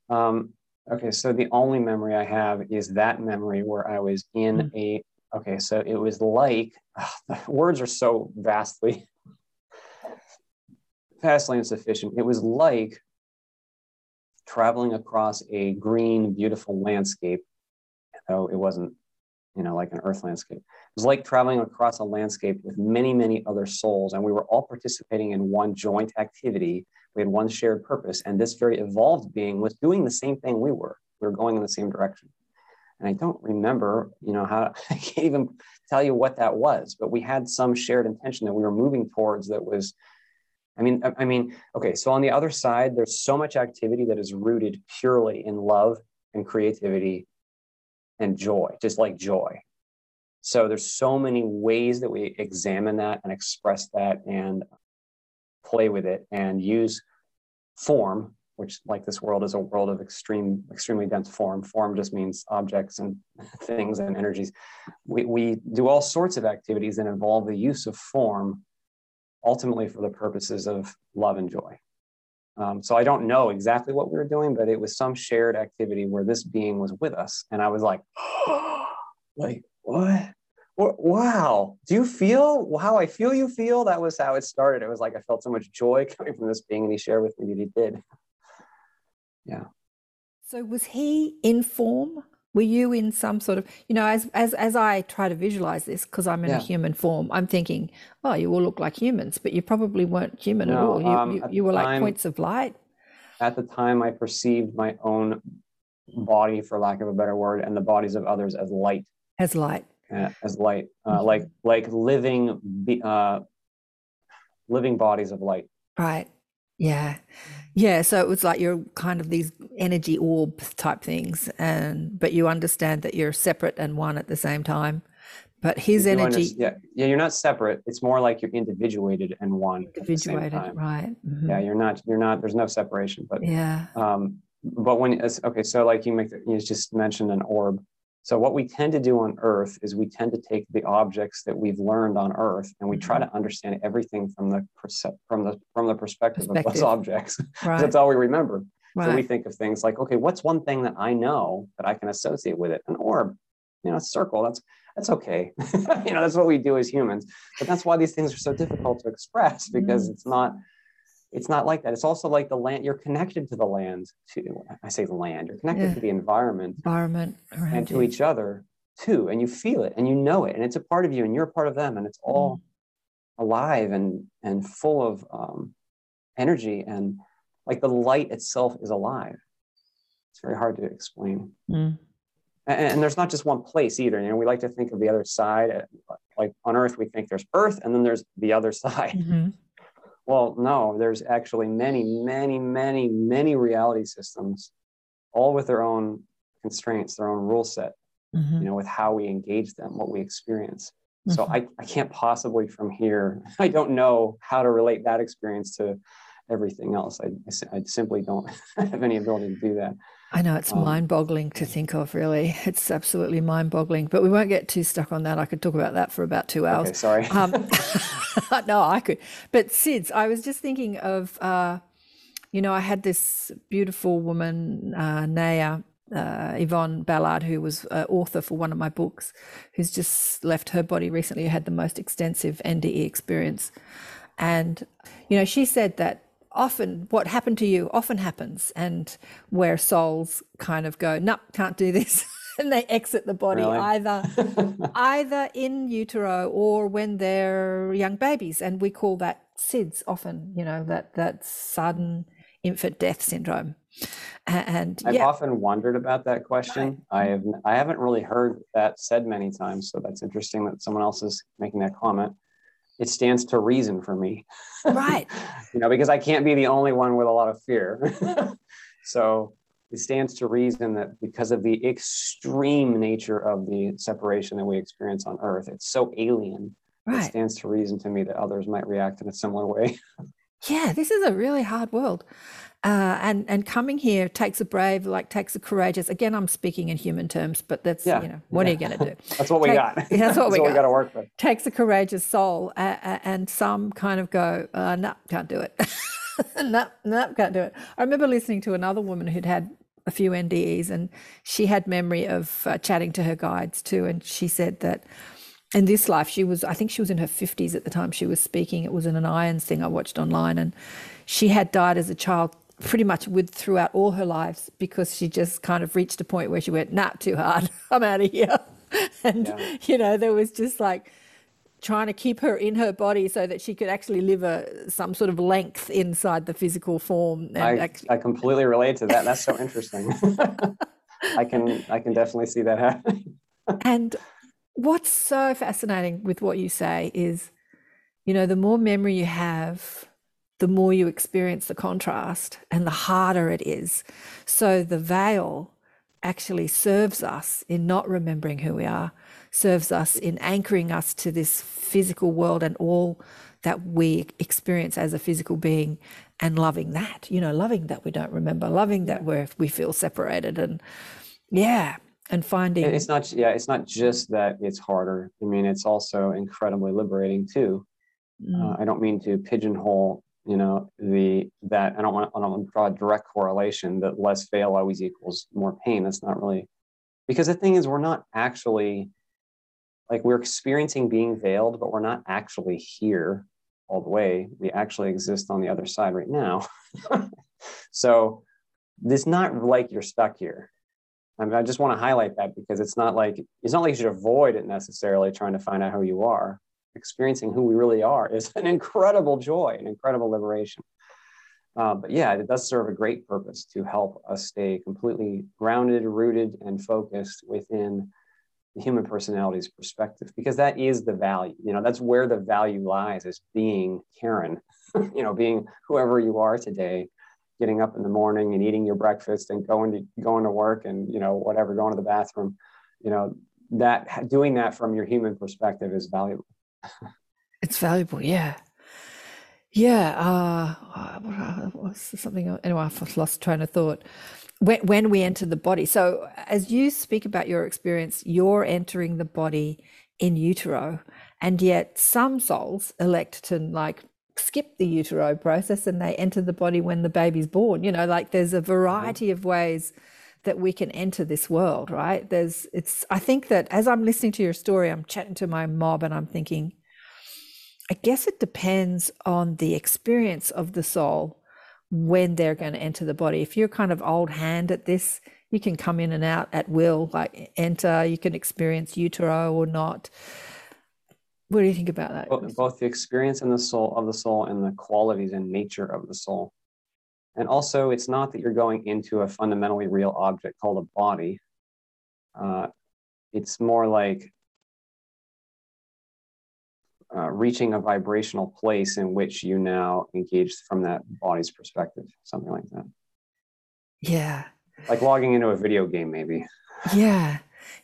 um, Okay, so the only memory I have is that memory where I was in mm-hmm. a. Okay, so it was like ah, ugh, words are so vastly, vastly insufficient. It was like traveling across a green, beautiful landscape, though it wasn't, you know, like an earth landscape. It was like traveling across a landscape with many, many other souls, and we were all participating in one joint activity we had one shared purpose, and this very evolved being was doing the same thing we were. We were going in the same direction. And I don't remember, you know, how I can't even tell you what that was, but we had some shared intention that we were moving towards that was I mean, I, mean, okay, so on the other side, there's so much activity that is rooted purely in love and creativity and joy, just like joy. So there's so many ways that we examine that and express that and play with it and use form, which like this world is a world of extreme, extremely dense form. Form just means objects and things and energies. We, we do all sorts of activities that involve the use of form ultimately for the purposes of love and joy. Um, so I don't know exactly what we were doing, but it was some shared activity where this being was with us. And I was like, like, what? Wow. Do you feel how I feel you feel? That was how it started. It was like I felt so much joy coming from this being, and he shared with me that he did. Yeah. So was he in form? Were you in some sort of, you know, as as as I try to visualize this, because I'm in Yeah. a human form, I'm thinking, oh, you all look like humans, but you probably weren't human at all. You um, you, you were like time- points of light. At the time, I perceived my own body, for lack of a better word, and the bodies of others as light. as light. uh, as light, uh, Mhm. like like living, uh, living bodies of light. Right. Yeah. Yeah. So it was like you're kind of these energy orb type things. And, but you understand that you're separate and one at the same time. But his You energy yeah, yeah, you're not separate. It's more like you're individuated and one at the same individuated. time. Right. Yeah, mhm, you're not. You're not. There's no separation. But Yeah. um, but when okay, so like you make you just mentioned an orb. So what we tend to do on Earth is we tend to take the objects that we've learned on Earth and we try Mm-hmm. to understand everything from the from the from the perspective, of those objects. Right. That's all we remember. So we think of things like, okay, what's one thing that I know that I can associate with it? An orb, you know, a circle. That's that's okay. you know, that's what we do as humans. But that's why these things are so difficult to express because Mm. it's not it's not like that. It's also like the land. You're connected to the land. To I say the land. You're connected Yeah. to the environment Environment and to you. each other too, and you feel it and you know it, and it's a part of you, and you're a part of them, and it's all alive and and full of um, energy and like the light itself is alive. It's very hard to explain. Mm. And, and there's not just one place either. You know, we like to think of the other side. Like on Earth, we think there's Earth, and then there's the other side. Mhm. Well, no, there's actually many, many, many, many reality systems, all with their own constraints, their own rule set. Mhm. You know, with how we engage them, what we experience. So Mhm. I, I can't possibly from here, I don't know how to relate that experience to everything else. I I simply don't have any ability to do that. I know it's Um, mind boggling to think of, really. It's absolutely mind boggling, but we won't get too stuck on that. I could talk about that for about two hours. Okay, sorry. Um, no, I could. But SIDS, I was just thinking of, uh, you know, I had this beautiful woman, uh, Naya, uh, Yvonne Ballard, who was uh, author for one of my books, who's just left her body recently, who had the most extensive NDE experience. And, you know, she said that often what happened to you often happens, and where souls kind of go, nope, can't do this. and they exit the body Really? either either in utero or when they're young babies and we call that sids often you know that that sudden infant death syndrome and I've yeah often wondered about that question. I have I haven't really heard that said many times, so that's interesting that someone else is making that comment. It stands to reason for me. right you know, because I can't be the only one with a lot of fear. so it stands to reason that because of the extreme nature of the separation that we experience on Earth, it's so alien. It stands to reason to me that others might react in a similar way. yeah this is a really hard world uh, and and coming here takes a brave like takes a courageous again i'm speaking in human terms but that's Yeah, you know what are you going to do That's what we Take- got. that's what we got. got to work with. takes a courageous soul, uh, uh, and some kind of go, uh, no, can't do it. no, no, can't do it. I remember listening to another woman who'd had a few NDEs, and she had memory of uh, chatting to her guides too, and she said that in this life she was, I think she was in her fifties at the time she was speaking. It was in an IANDS thing I watched online, and she had died as a child. Pretty much with throughout all her lives because she just kind of reached a point where she went, nah, too hard. I'm out of here. And, Yeah. you know, there was just like trying to keep her in her body so that she could actually live a some sort of length inside the physical form and I, actually, I completely relate to that. That's so interesting. I can I can definitely see that happening. and what's so fascinating with what you say is you know the more memory you have the more you experience the contrast and the harder it is. So the veil actually serves us in not remembering who we are, serves us in anchoring us to this physical world and all that we experience as a physical being and loving that, you know, loving that we don't remember, loving that we we feel separated and yeah, and finding it's not yeah, it's not just that it's harder. I mean, it's also incredibly liberating too. Mm. Uh, I don't mean to pigeonhole, you know, the that I don't want I don't want to draw a direct correlation that less veil always equals more pain. That's not really because the thing is we're not actually like we're experiencing being veiled, but we're not actually here all the way. We actually exist on the other side right now. so it's not like you're stuck here. I, mean, I just want to highlight that because it's not like it's not like you should avoid it necessarily trying to find out who you are. Experiencing who we really are is an incredible joy, an incredible liberation. Uh, but yeah, it does serve a great purpose to help us stay completely grounded, rooted, and focused within the human personality's perspective because that is the value you know that's where the value lies is being karen you know being whoever you are today getting up in the morning and eating your breakfast and going to going to work and you know whatever going to the bathroom you know that doing that from your human perspective is valuable it's valuable yeah yeah uh was something anyway i've lost train of thought when, when we enter the body. So, as you speak about your experience, you're entering the body in utero, and yet some souls elect to like skip the utero process and they enter the body when the baby's born. You know, like there's a mm-hmm. variety of ways that we can enter this world, right? There's, it's, I think that as I'm listening to your story, I'm chatting to my mob and I'm thinking, I guess it depends on the experience of the soul when they're going to enter the body. If you're kind of old hand at this, you can come in and out at will, like enter, you can experience utero or not. What do you think about that? Both, both the experience and the soul of the soul and the qualities and nature of the soul. And also, it's not that you're going into a fundamentally real object called a body. Uh, it's more like uh, reaching a vibrational place in which you now engage from that body's perspective, something like that. Yeah. Like logging into a video game, maybe. Yeah.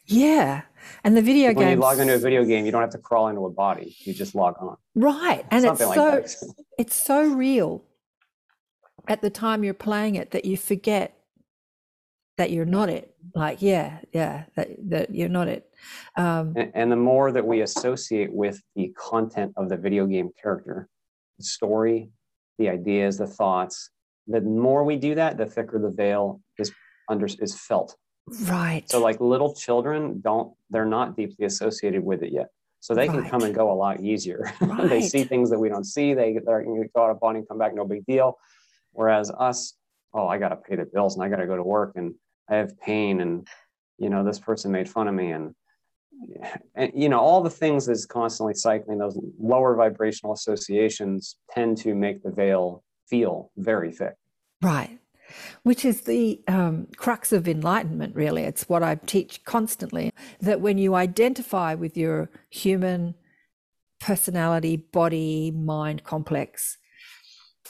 Yeah. And the video game. When you log into a video game, you don't have to crawl into a body. You just log on. Right. And something it's so it's so real at the time you're playing it that you forget that you're not it. Like, yeah, yeah, that, that you're not it. Um, and, and the more that we associate with the content of the video game character, the story, the ideas, the thoughts, the more we do that, the thicker the veil is under is felt. Right. So like little children don't they're not deeply associated with it yet. So they right. can come and go a lot easier. Right. they see things that we don't see. They they're going to go out of body and come back, no big deal. Whereas us, oh, I got to pay the bills and I got to go to work and I have pain and you know this person made fun of me and and you know all the things is constantly cycling those lower vibrational associations tend to make the veil feel very thick right which is the um, crux of enlightenment really it's what i teach constantly that when you identify with your human personality body mind complex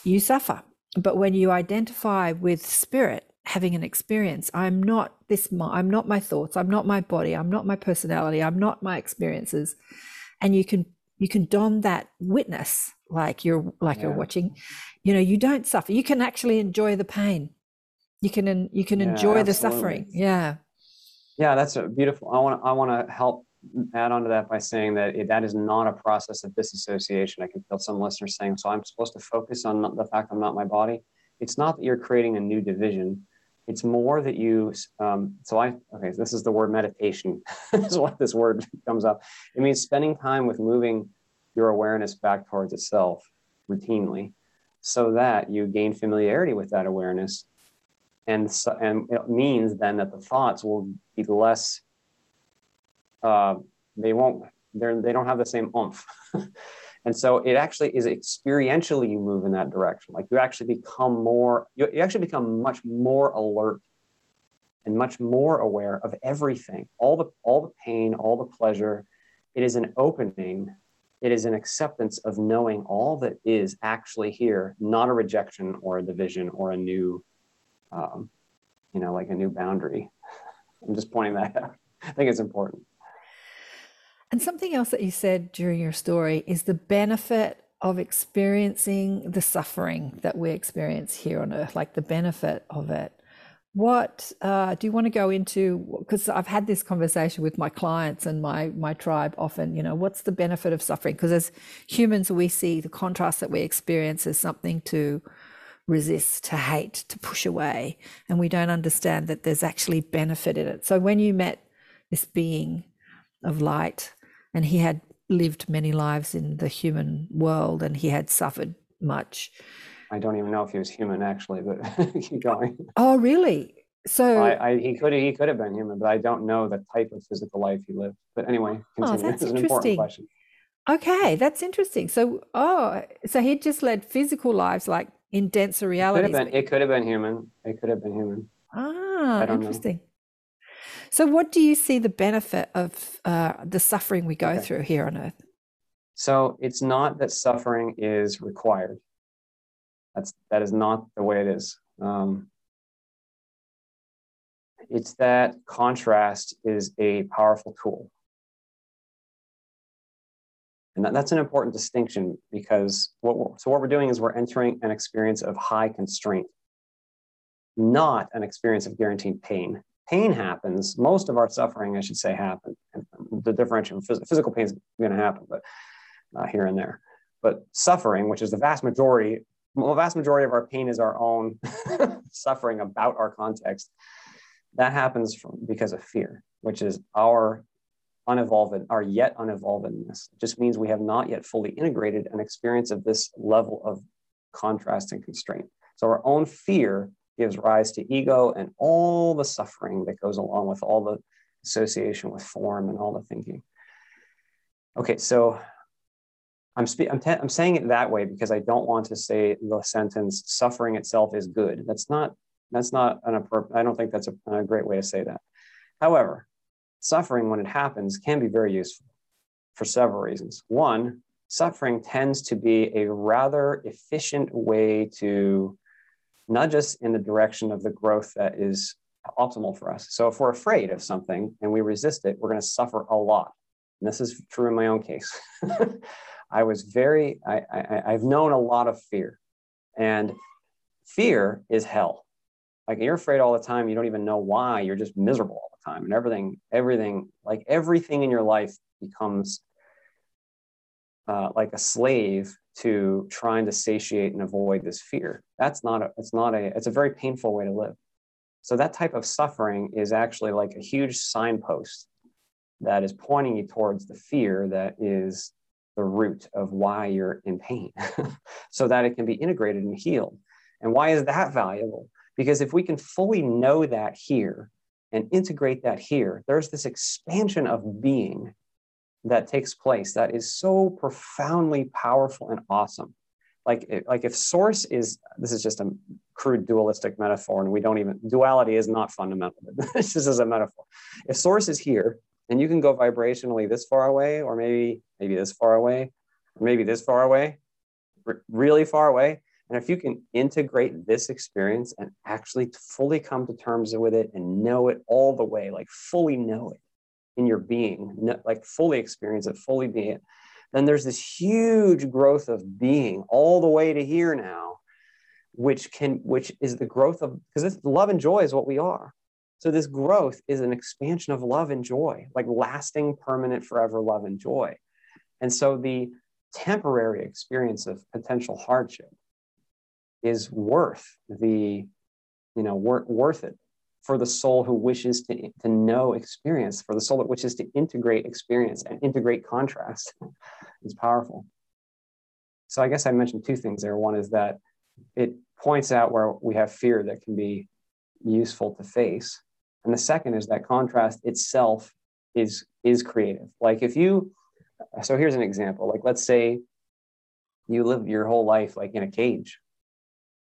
you suffer but when you identify with spirit having an experience. I'm not this, I'm not my thoughts. I'm not my body. I'm not my personality. I'm not my experiences. And you can, you can don that witness like you're, like yeah. you're watching, you know, you don't suffer. You can actually enjoy the pain. You can, you can yeah, enjoy absolutely. the suffering. Yeah. Yeah. That's a beautiful. I want I want to help add on to that by saying that it, that is not a process of disassociation. I can feel some listeners saying, so I'm supposed to focus on the fact I'm not my body. It's not that you're creating a new division. It's more that you, um, so I, okay, this is the word meditation. is what this word comes up. It means spending time with moving your awareness back towards itself routinely so that you gain familiarity with that awareness. And, so, and it means then that the thoughts will be less, uh, they won't, they're, they don't have the same oomph. And so it actually is experientially you move in that direction. Like you actually become more, you, you actually become much more alert and much more aware of everything, all the all the pain, all the pleasure. It is an opening it is an acceptance of knowing all that is actually here, not a rejection or a division or a new, um, you know, like a new boundary. I'm just pointing that out. I think it's important. And something else that you said during your story is the benefit of experiencing the suffering that we experience here on earth, like the benefit of it. What uh, do you want to go into? Because I've had this conversation with my clients and my my tribe often. You know, what's the benefit of suffering? Because as humans, we see the contrast that we experience as something to resist, to hate, to push away, and we don't understand that there's actually benefit in it. So when you met this being of light, and he had lived many lives in the human world, and he had suffered much I don't even know if he was human actually, but keep going. Oh, really? So I, I, he could he could have been human, but I don't know the type of physical life he lived. But anyway, continue. oh, that's this is an important interesting. question. Okay, that's interesting. So, oh, so he just led physical lives like in denser It could have realities. been it could have been human. It could have been human. Ah, interesting. know. So, what do you see the benefit of uh, the suffering we go Okay. through here on Earth? So it's not that suffering is required. That's that is not the way it is. Um, it's that contrast is a powerful tool, and that, that's an important distinction because what we're, so what we're doing is we're entering an experience of high constraint, not an experience of guaranteed pain. Pain happens. Most of our suffering, I should say, happen. And the differential phys- physical pain is going to happen, but uh, here and there. But suffering, which is the vast majority, well, vast majority of our pain is our own suffering about our context. That happens from, because of fear, which is our unevolved, our yet unevolvedness. It just means we have not yet fully integrated an experience of this level of contrast and constraint. So our own fear gives rise to ego and all the suffering that goes along with all the association with form and all the thinking. Okay, so I'm, spe- I'm, te- I'm saying it that way because I don't want to say the sentence "suffering itself is good." That's not that's not an appro- I don't think that's a, a great way to say that. However, suffering when it happens can be very useful for several reasons. One, suffering tends to be a rather efficient way to nudge us in the direction of the growth that is optimal for us. So if we're afraid of something and we resist it, we're going to suffer a lot. And this is true in my own case. I was very, I, I, I've known a lot of fear, and fear is hell. Like you're afraid all the time, you don't even know why. You're just miserable all the time, and everything, everything, like everything in your life becomes uh, like a slave to trying to satiate and avoid this fear. That's not a, it's not a, it's a very painful way to live. So that type of suffering is actually like a huge signpost that is pointing you towards the fear that is the root of why you're in pain so that it can be integrated and healed. And why is that valuable? Because if we can fully know that here and integrate that here, there's this expansion of being that takes place that is so profoundly powerful and awesome. Like, like if source is, this is just a crude dualistic metaphor, and we don't even, duality is not fundamental, this is a metaphor. If source is here, and you can go vibrationally this far away, or maybe maybe this far away, or maybe this far away, r- really far away. And if you can integrate this experience and actually fully come to terms with it and know it all the way, like fully know it in your being, like fully experience it, fully be it, then there's this huge growth of being all the way to here now, which can, which is the growth of, because love and joy is what we are. So this growth is an expansion of love and joy, like lasting, permanent, forever love and joy. And so the temporary experience of potential hardship is worth the, you know, wor- worth it for the soul who wishes to, to know experience, for the soul that wishes to integrate experience and integrate contrast. it's powerful. So I guess I mentioned two things there. One is that it points out where we have fear that can be useful to face. And the second is that contrast itself is is creative. Like if you so here's an example. Like let's say you live your whole life like in a cage.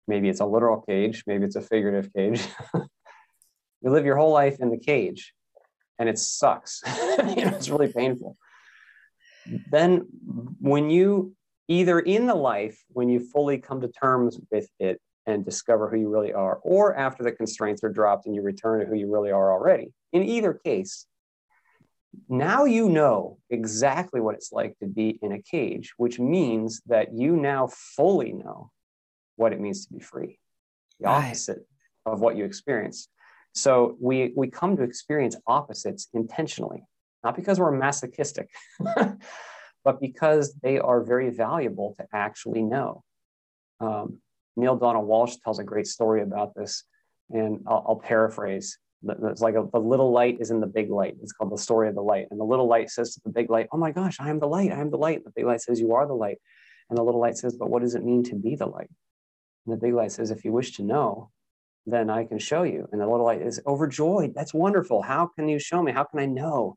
Maybe it's a literal cage, maybe it's a figurative cage. you live your whole life in the cage and it sucks. you know, it's really painful. then when you either in the life when you fully come to terms with it and discover who you really are or after the constraints are dropped and you return to who you really are already in either case now you know exactly what it's like to be in a cage which means that you now fully know what it means to be free the Right. opposite of what you experience so we we come to experience opposites intentionally not because we're masochistic but because they are very valuable to actually know. Um, Neale Donald Walsch tells a great story about this, and I'll, I'll paraphrase. It's like a, the little light is in the big light. It's called the story of the light. And the little light says to the big light, Oh my gosh, I am the light. I am the light. The big light says, You are the light. And the little light says, But what does it mean to be the light? And the big light says, If you wish to know, then I can show you. And the little light is overjoyed. That's wonderful. How can you show me? How can I know?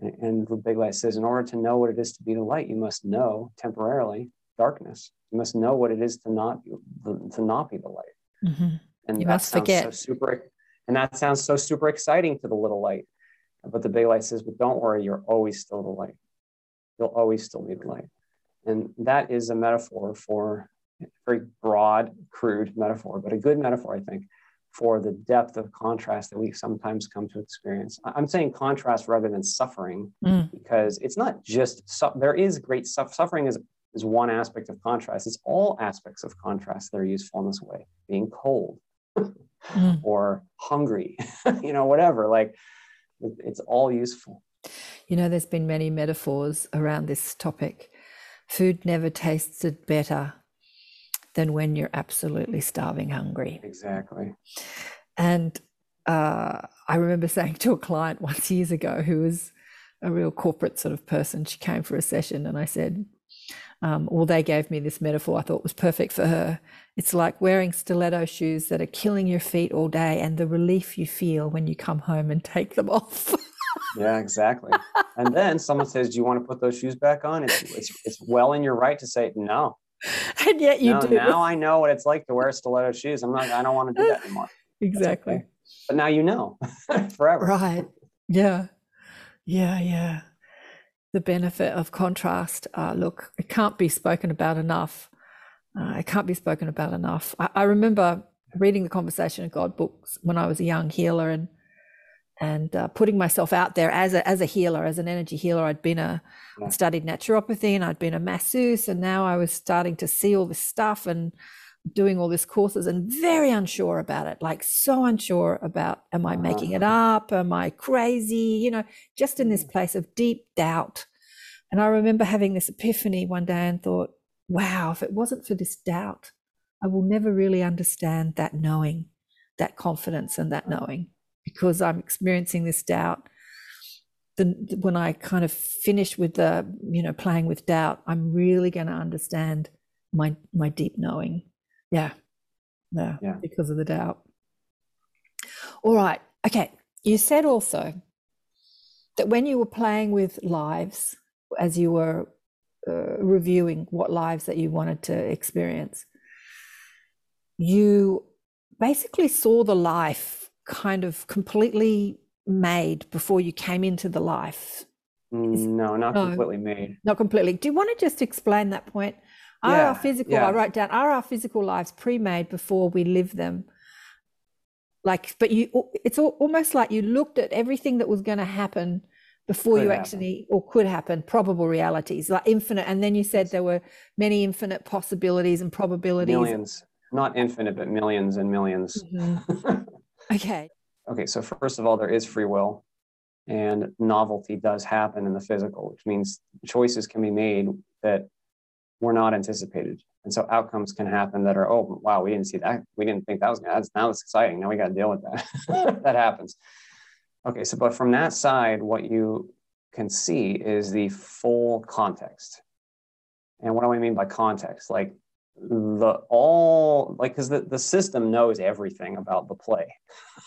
And- And the big light says, in order to know what it is to be the light, you must know temporarily darkness. You must know what it is to not to not be the light. Mhm. And You must forget. So super, and that sounds so super exciting to the little light. But the big light says, but don't worry, you're always still the light. You'll always still be the light. And that is a metaphor for a very broad, crude metaphor, but a good metaphor, I think, for the depth of contrast that we sometimes come to experience. I'm saying contrast rather than suffering Mm. because it's not just su- there is great stuff. Suffering is is one aspect of contrast. It's all aspects of contrast that are useful in this way. Being cold Mm. or hungry, you know, whatever. Like it's all useful. You know, there's been many metaphors around this topic. Food never tasted better than when you're absolutely starving hungry. Exactly. And uh, I remember saying to a client once years ago who was a real corporate sort of person, she came for a session and I said, um, well, they gave me this metaphor I thought was perfect for her. It's like wearing stiletto shoes that are killing your feet all day and the relief you feel when you come home and take them off. Yeah, exactly. and then someone says, "Do you want to put those shoes back on?" It's it's, it's well in your right to say no. and yet you no, do. now I know what it's like to wear stiletto shoes. I'm not. I don't want to do that anymore. Exactly. okay. But now you know forever. Right. Yeah. Yeah. Yeah. The benefit of contrast. Uh, look, it can't be spoken about enough. Uh, it can't be spoken about enough. I, I remember reading the Conversation of God books when I was a young healer and and uh, putting myself out there as a as a healer, as an energy healer. I'd been a Yeah. I'd studied naturopathy and I'd been a masseuse, and now I was starting to see all this stuff and doing all these courses and very unsure about it like so unsure about am i making it up? Am i crazy? You know just in this place of deep doubt. And i remember having this epiphany one day and thought wow if it wasn't for this doubt i will never really understand that knowing that confidence and that knowing because i'm experiencing this doubt then when i kind of finish with the you know playing with doubt i'm really going to understand my my deep knowing yeah. Yeah. Yeah. Because of the doubt. All right. Okay. You said also that when you were playing with lives, as you were uh, reviewing what lives that you wanted to experience, you basically saw the life kind of completely made before you came into the life. No, not No. completely made. Not completely. Do you want to just explain that point? Are Yeah, our physical, yeah. I wrote down, are our physical lives pre-made before we live them? Like, but you, it's almost like you looked at everything that was going to happen before Could you happen. actually, or could happen, probable realities, like infinite. And then you said there were many infinite possibilities and probabilities. Millions, not infinite, but millions and millions. Mhm. Okay. okay, so first of all, there is free will, and novelty does happen in the physical, which means choices can be made that were not anticipated. And so outcomes can happen that are, oh, wow, we didn't see that. We didn't think that was gonna, that's now it's exciting. Now we got to deal with that. that happens. Okay, so but from that side, what you can see is the full context. And what do I mean by context? Like the all like because the, the system knows everything about the play.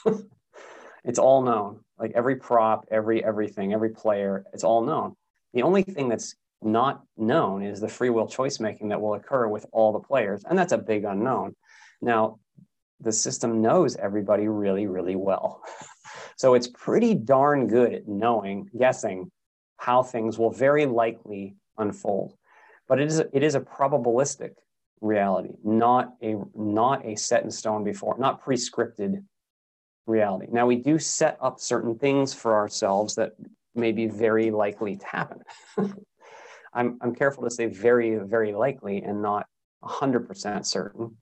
it's all known. Like every prop, every everything, every player, it's all known. The only thing that's not known is the free will choice making that will occur with all the players. And that's a big unknown. Now, the system knows everybody really, really well. so it's pretty darn good at knowing, guessing how things will very likely unfold. But it is it is a probabilistic reality, not a not a set in stone before, not prescripted reality. Now we do set up certain things for ourselves that may be very likely to happen. I'm, I'm careful to say very, very likely and not 100% certain.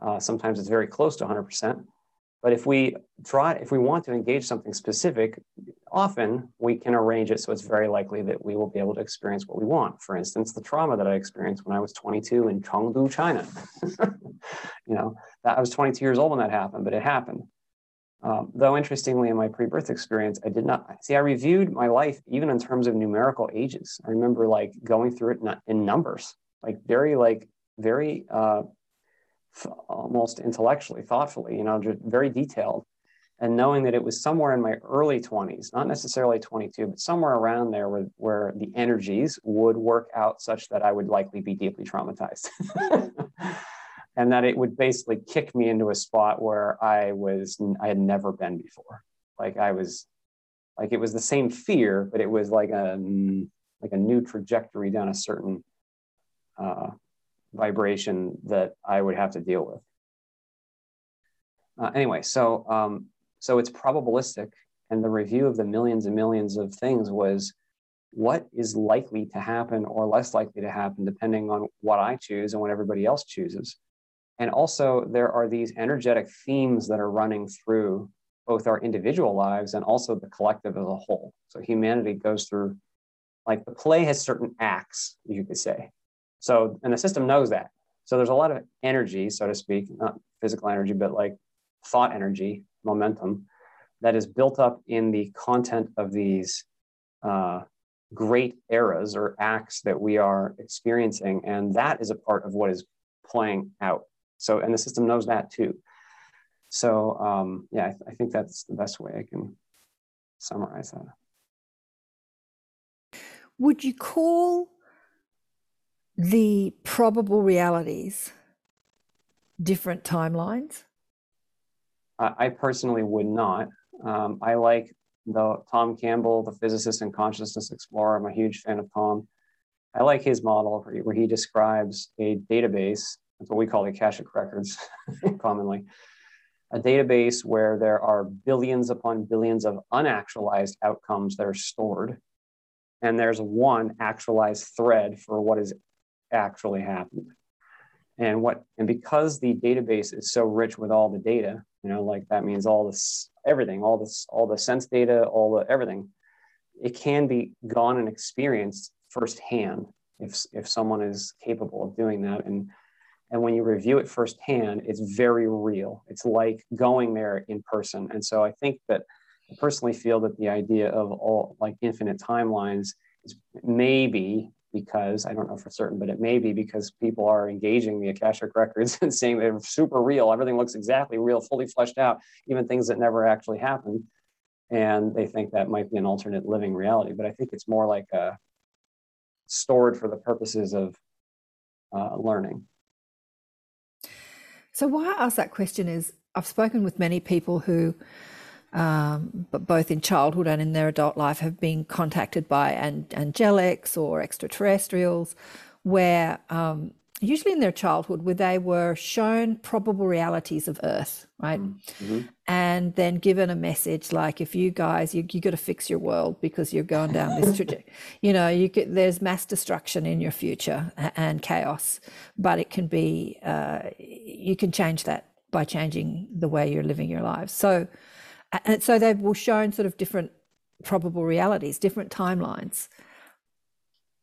Uh, sometimes it's very close to 100%. But if we try, if we want to engage something specific, often we can arrange it so it's very likely that we will be able to experience what we want. For instance, the trauma that I experienced when I was 22 in Chengdu, China. you know, that, I was 22 years old when that happened, but it happened. Um, though interestingly, in my pre-birth experience, I did not see. I reviewed my life even in terms of numerical ages. I remember like going through it in numbers, like very like very uh, almost intellectually, thoughtfully, you know, just very detailed. And knowing that it was somewhere in my early 20s, not necessarily 22, but somewhere around there where, where the energies would work out such that I would likely be deeply traumatized. and that it would basically kick me into a spot where I was, I had never been before. Like I was, like it was the same fear, but it was like a, like a new trajectory down a certain uh, vibration that I would have to deal with. Uh, anyway, so um, so it's probabilistic, and the review of the millions and millions of things was what is likely to happen or less likely to happen depending on what I choose and what everybody else chooses. And also, there are these energetic themes that are running through both our individual lives and also the collective as a whole. So humanity goes through, like the play has certain acts, you could say. So, and the system knows that. So there's a lot of energy, so to speak, not physical energy, but like thought energy, momentum, that is built up in the content of these uh, great eras or acts that we are experiencing. And that is a part of what is playing out. So, and the system knows that too. So, um, yeah, I, th- I think that's the best way I can summarize that. Would you call the probable realities different timelines? I personally would not. Um, I like the Tom Campbell, the physicist and consciousness explorer. I'm a huge fan of Tom. I like his model where he describes a database. That's what we call the Akashic records commonly. A database where there are billions upon billions of unactualized outcomes that are stored. And there's one actualized thread for what is actually happened. And what and because the database is so rich with all the data, you know, like that means all this everything, all this, all the sense data, all the everything, it can be gone and experienced firsthand if if someone is capable of doing that. And and when you review it firsthand, it's very real. It's like going there in person. And so I think that I personally feel that the idea of all like infinite timelines is maybe because I don't know for certain, but it may be because people are engaging the Akashic records and saying they're super real. Everything looks exactly real, fully fleshed out, even things that never actually happened. And they think that might be an alternate living reality. But I think it's more like a stored for the purposes of uh, learning. So, why I ask that question is I've spoken with many people who um, but both in childhood and in their adult life, have been contacted by an- angelics or extraterrestrials, where um, usually in their childhood, where they were shown probable realities of Earth, right? Mm-hmm. And then given a message like, if you guys, you, you got to fix your world because you're going down this trajectory. you know, you could, there's mass destruction in your future and chaos, but it can be, uh, you can change that by changing the way you're living your lives. So, and so they were shown sort of different probable realities, different timelines.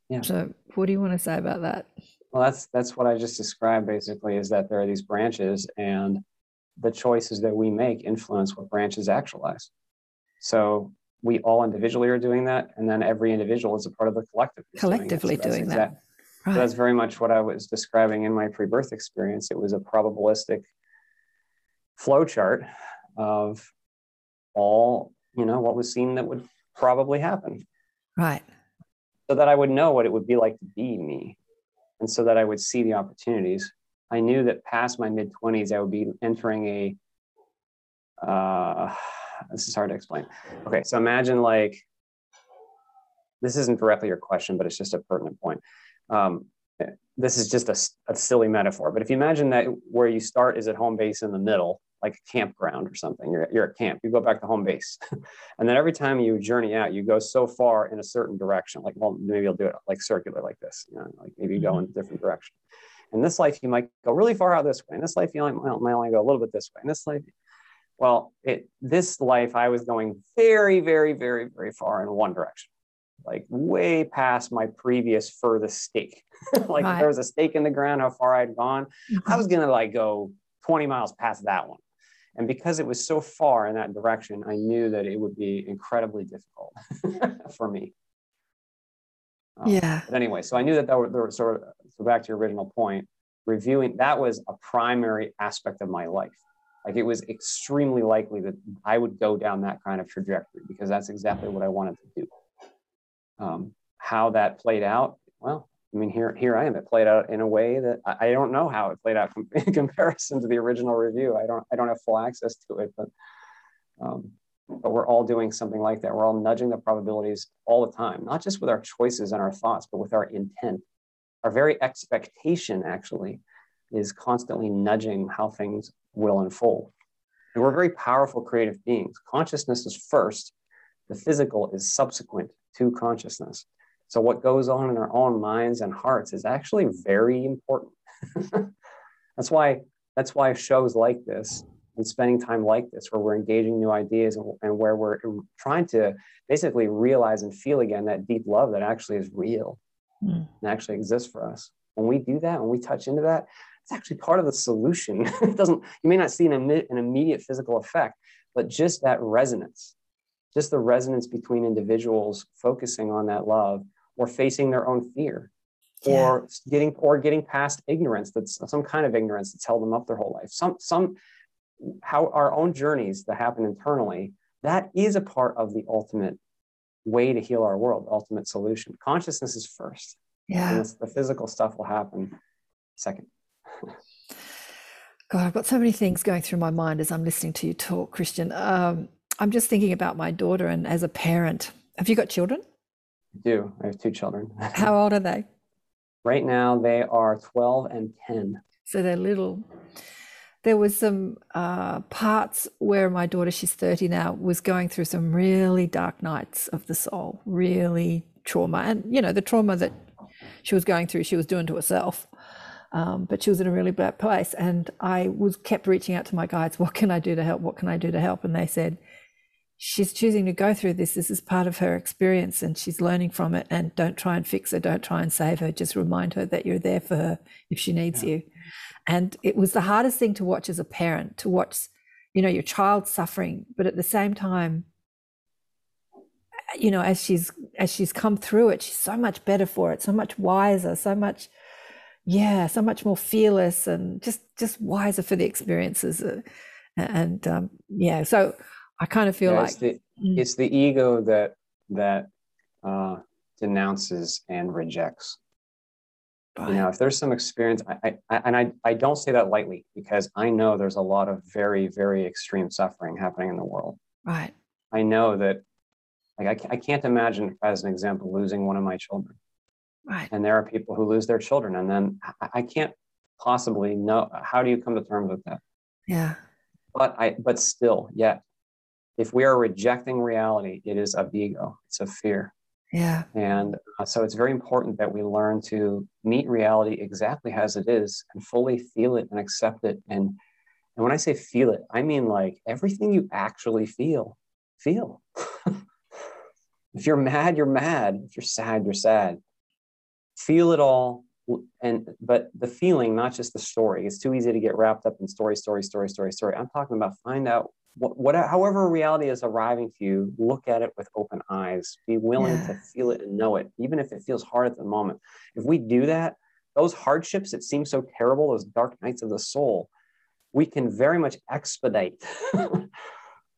Yeah. So what do you want to say about that? Well, that's that's what I just described basically is that there are these branches and the choices that we make influence what branches actualize. So we all individually are doing that, and then every individual is a part of the collective. Collectively doing, so doing exact, that. Right. So that's very much what I was describing in my pre-birth experience. It was a probabilistic flow chart of all, you know, what was seen that would probably happen. Right. So that I would know what it would be like to be me. And so that I would see the opportunities. I knew that past my mid 20s, I would be entering a, uh, this is hard to explain. Okay, so imagine like this isn't directly your question, but it's just a pertinent point. Um, this is just a, a, silly metaphor, but if you imagine that where you start is at home base in the middle, like a campground or something, you're, you're at camp, you go back to home base. and then every time you journey out, you go so far in a certain direction, like, well, maybe you'll do it like circular like this, you know, like maybe you go in a different direction. In this life, you might go really far out this way. In this life, you might, might only go a little bit this way. In this life, well, it, this life, I was going very, very, very, very far in one direction, like way past my previous furthest stake. like right. there was a stake in the ground, how far I'd gone. Mm-hmm. I was going to like go 20 miles past that one. And because it was so far in that direction, I knew that it would be incredibly difficult for me. Um, yeah. But anyway, so I knew that there were, there were sort of, so back to your original point, reviewing, that was a primary aspect of my life. Like it was extremely likely that I would go down that kind of trajectory because that's exactly what I wanted to do. Um, how that played out, well, I mean, here, here I am. It played out in a way that I, I don't know how it played out in comparison to the original review. I don't, I don't have full access to it, but, um, but we're all doing something like that. We're all nudging the probabilities all the time, not just with our choices and our thoughts, but with our intent. Our very expectation actually is constantly nudging how things will unfold. And we're very powerful creative beings. Consciousness is first, the physical is subsequent to consciousness. So, what goes on in our own minds and hearts is actually very important. that's why that's why shows like this and spending time like this, where we're engaging new ideas and, and where we're trying to basically realize and feel again that deep love that actually is real mm. and actually exists for us. When we do that, when we touch into that, it's actually part of the solution. it doesn't, you may not see an, an immediate physical effect, but just that resonance, just the resonance between individuals focusing on that love or facing their own fear yeah. or getting or getting past ignorance that's some kind of ignorance that's held them up their whole life some some how our own journeys that happen internally that is a part of the ultimate way to heal our world ultimate solution consciousness is first yeah the physical stuff will happen second God, I've got so many things going through my mind as I'm listening to you talk, Christian. Um, I'm just thinking about my daughter, and as a parent, have you got children? I do. I have two children. How old are they? Right now, they are 12 and 10. So they're little. There was some uh, parts where my daughter, she's 30 now, was going through some really dark nights of the soul, really trauma. And, you know, the trauma that she was going through, she was doing to herself. Um, but she was in a really bad place. And I was kept reaching out to my guides, what can I do to help? What can I do to help? And they said, she's choosing to go through this. This is part of her experience and she's learning from it. And don't try and fix her. Don't try and save her. Just remind her that you're there for her if she needs yeah. you. And it was the hardest thing to watch as a parent to watch, you know, your child suffering, but at the same time, you know, as she's as she's come through it, she's so much better for it, so much wiser, so much yeah so much more fearless and just just wiser for the experiences uh, and um, yeah so i kind of feel yeah, like it's the, mm. it's the, ego that that uh, denounces and rejects right. you know if there's some experience I, I and I, I don't say that lightly because i know there's a lot of very very extreme suffering happening in the world right i know that like I, I can't imagine as an example losing one of my children Right. And there are people who lose their children. And then I, can't possibly know how do you come to terms with that? Yeah. But I but still, yet, if we are rejecting reality, it is of ego, it's of fear. Yeah. And uh, so it's very important that we learn to meet reality exactly as it is and fully feel it and accept it. And and when I say feel it, I mean like everything you actually feel, feel. if you're mad, you're mad. If you're sad, you're sad feel it all and but the feeling not just the story it's too easy to get wrapped up in story story story story story i'm talking about find out what, what however reality is arriving to you look at it with open eyes be willing yeah. to feel it and know it even if it feels hard at the moment if we do that those hardships that seem so terrible those dark nights of the soul we can very much expedite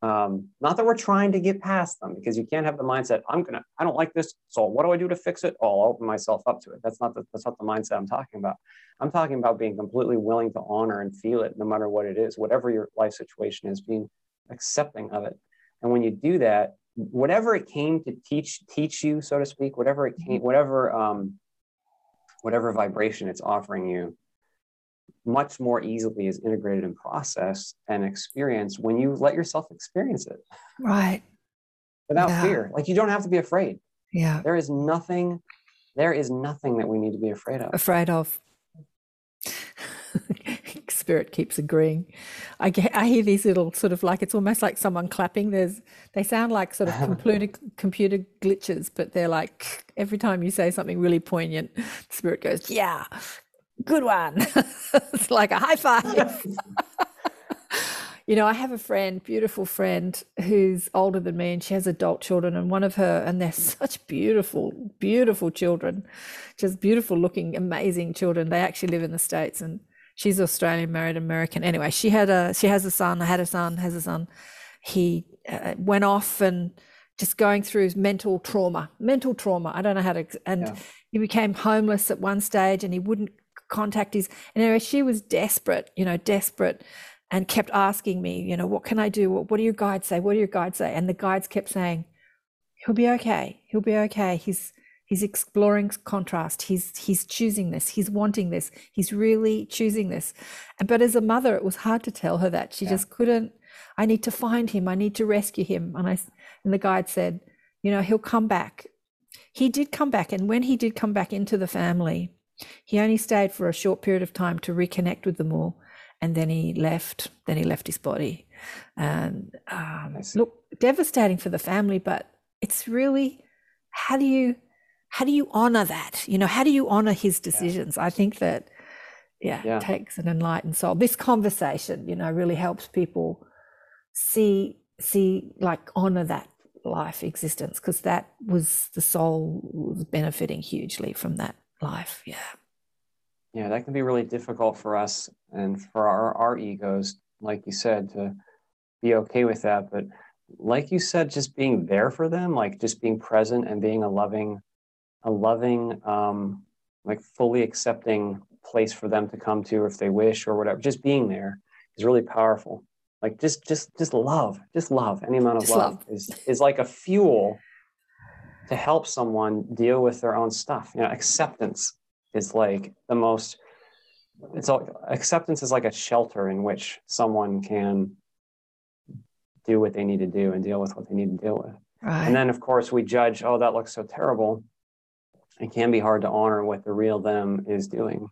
Um, not that we're trying to get past them because you can't have the mindset, I'm gonna, I don't like this. So what do I do to fix it? Oh, I'll open myself up to it. That's not the, that's not the mindset I'm talking about. I'm talking about being completely willing to honor and feel it no matter what it is, whatever your life situation is, being accepting of it. And when you do that, whatever it came to teach teach you, so to speak, whatever it came, whatever um, whatever vibration it's offering you, much more easily is integrated and processed and experienced when you let yourself experience it Right. without Yeah. fear. Like you don't have to be afraid. Yeah. There is nothing, there is nothing that we need to be afraid of. Afraid of. Spirit keeps agreeing. I get, I hear these little sort of like it's almost like someone clapping. There's they sound like sort of computer computer glitches, but they're like every time you say something really poignant, Spirit goes, "Yeah, good one." it's like a high five. You know, I have a friend, beautiful friend, who's older than me, and she has adult children. And one of her, and they're such beautiful, beautiful children, just beautiful looking, amazing children. They actually live in the states, and she's Australian, married American. Anyway, she had a, she has a son, I had a son, has a son. He uh, went off and just going through mental trauma, mental trauma. I don't know how to, and Yeah. he became homeless at one stage, and he wouldn't contact his. And anyway, she was desperate, you know, desperate and kept asking me, you know, what can I do? What, what do your guides say? What do your guides say? And the guides kept saying, he'll be okay. He'll be okay. He's he's exploring contrast. He's he's choosing this. He's wanting this. He's really choosing this. And but as a mother, it was hard to tell her that. She Yeah. just couldn't. I need to find him. I need to rescue him. And I and the guide said, you know, he'll come back. He did come back, and when he did come back into the family, he only stayed for a short period of time to reconnect with them all and then he left then he left his body and um, look devastating for the family but it's really how do you how do you honor that? You know how do you honor his decisions? I think that yeah, Yeah. takes an enlightened soul. This conversation you know really helps people see see like honor that life existence because that was the soul was benefiting hugely from that life. Yeah. Yeah that can be really difficult for us and for our, our egos like you said to be okay with that. But like you said just being there for them like just being present and being a loving a loving um like fully accepting place for them to come to if they wish or whatever. Just being there is really powerful. Like just just just love just love. Any amount of Just love, love. is is like a fuel to help someone deal with their own stuff. You know acceptance is like the most it's all acceptance is like a shelter in which someone can do what they need to do and deal with what they need to deal with. Right. and then of course we judge oh that looks so terrible it can be hard to honor what the real them is doing.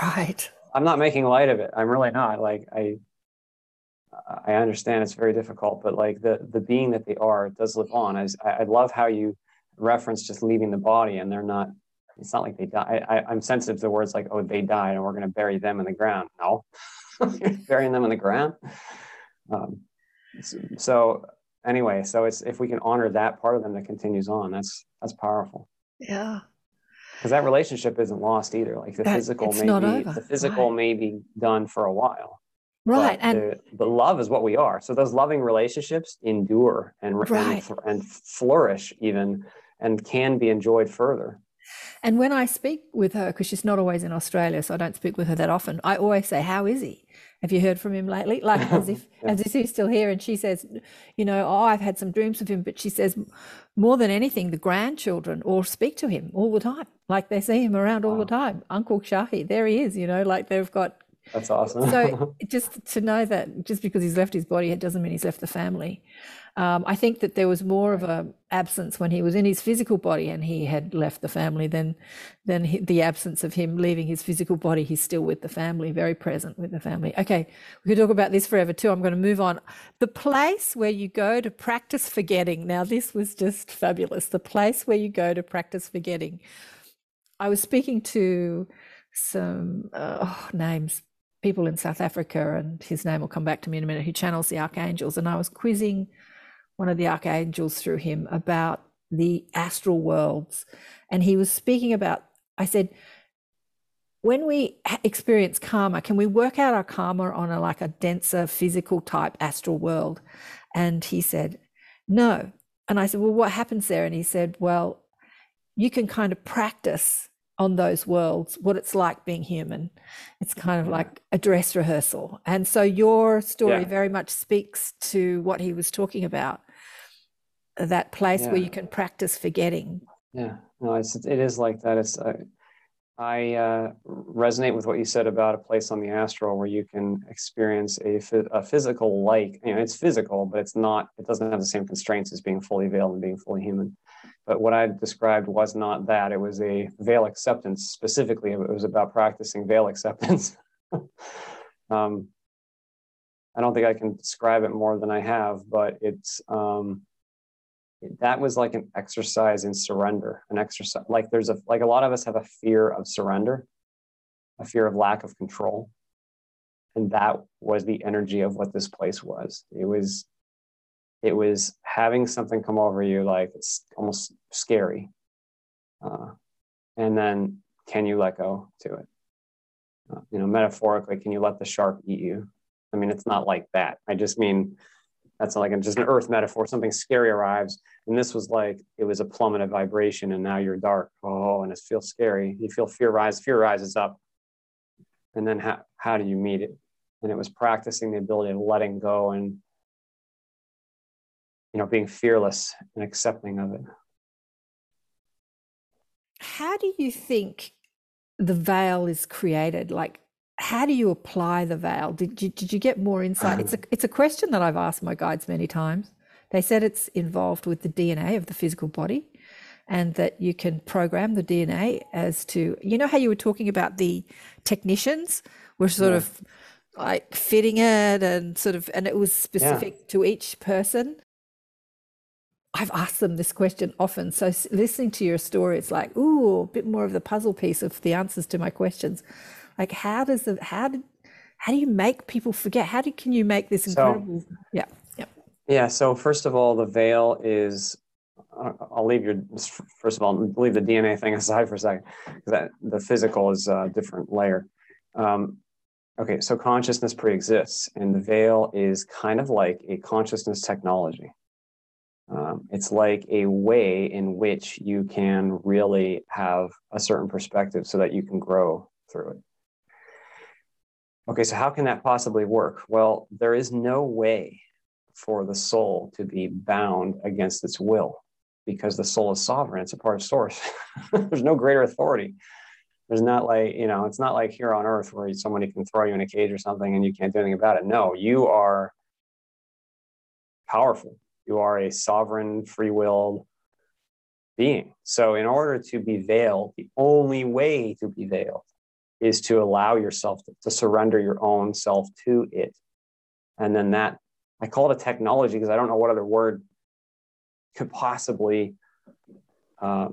Right. I'm not making light of it. I'm really not. Like i i understand it's very difficult but like the the being that they are does live on. I, I love how you reference just leaving the body and they're not it's not like they die. I, i'm sensitive to words like oh they died and we're going to bury them in the ground. No. Burying them in the ground? Um, so, so anyway so it's if we can honor that part of them that continues on that's that's powerful yeah because that relationship isn't lost either like the That- physical may be the physical right. may be done for a while right but and the, the love is what we are so those loving relationships endure and, and, Right. fl- and flourish even and can be enjoyed further And when I speak with her, because she's not always in Australia, so I don't speak with her that often, I always say, How is he? Have you heard from him lately? Like as if Yeah. as if he's still here. And she says, you know, oh, I've had some dreams of him, but she says more than anything, the grandchildren all speak to him all the time. Like they see him around all the time. Uncle Shahi, there he is, you know, like they've got that's awesome so just to know that just because he's left his body, it doesn't mean he's left the family. Um, I think that there was more of a absence when he was in his physical body and he had left the family than than he, the absence of him leaving his physical body. He's still with the family, very present with the family. Okay, we could talk about this forever too. I'm going to move on. The place where you go to practice forgetting. Now, this was just fabulous. The place where you go to practice forgetting. I was speaking to some uh, oh, names people in South Africa, and his name will come back to me in a minute, who channels the archangels. And I was quizzing one of the archangels through him about the astral worlds. And he was speaking about, I said, when we experience karma, can we work out our karma on a like a denser physical type astral world? And he said, no. And I said, well, what happens there? And he said, well, you can kind of practice on those worlds what it's like being human. It's kind of Yeah. like a dress rehearsal. And so your story Yeah. very much speaks to what he was talking about. That place Yeah. where you can practice forgetting. Yeah, no, it's it is like that. It's uh, I uh, resonate with what you said about a place on the astral where you can experience a, a physical like you know it's physical, but it's not. It doesn't have the same constraints as being fully veiled and being fully human. But what I described was not that. It was a veil acceptance specifically. It was about practicing veil acceptance. um, I don't think I can describe it more than I have, but it's um, that was like an exercise in surrender an exercise like there's a like a lot of us have a fear of surrender a fear of lack of control. And that was the energy of what this place was. It was it was having something come over you like it's almost scary uh, and then can you let go to it? Uh, you know metaphorically can you let the shark eat you? I mean it's not like that. I just mean that's like a, just an earth metaphor. Something scary arrives and this was like it was a plummeted vibration and now you're dark. Oh and it feels scary. You feel fear rise fear rises up. And then how, how do you meet it? And it was practicing the ability of letting go and you know being fearless and accepting of it. How do you think the veil is created? Like, how do you apply the veil? Did you, did you get more insight? It's a, um, it's a question that I've asked my guides many times. They said it's involved with the DNA of the physical body and that you can program the DNA as to, you know, how you were talking about the technicians were sort Yeah. of like fitting it and sort of, and it was specific to each person. I've asked them this question often. So listening to your story, it's like, ooh, a bit more of the puzzle piece of the answers to my questions. Like, how does the how did how do you make people forget? How do can you make this So- incredible? yeah, yeah. yeah so first of all the veil is uh, i'll leave your first of all leave the dna thing aside for a second because that the physical is a different layer um, okay so consciousness pre-exists and the veil is kind of like a consciousness technology um, it's like a way in which you can really have a certain perspective so that you can grow through it okay so how can that possibly work? Well there is no way for the soul to be bound against its will because the soul is sovereign it's a part of source. There's no greater authority. There's not like you know it's not like here on earth where somebody can throw you in a cage or something and you can't do anything about it. No you are powerful. You are a sovereign free-willed being. So in order to be veiled the only way to be veiled is to allow yourself to, to surrender your own self to it and then that I call it a technology because I don't know what other word could possibly uh,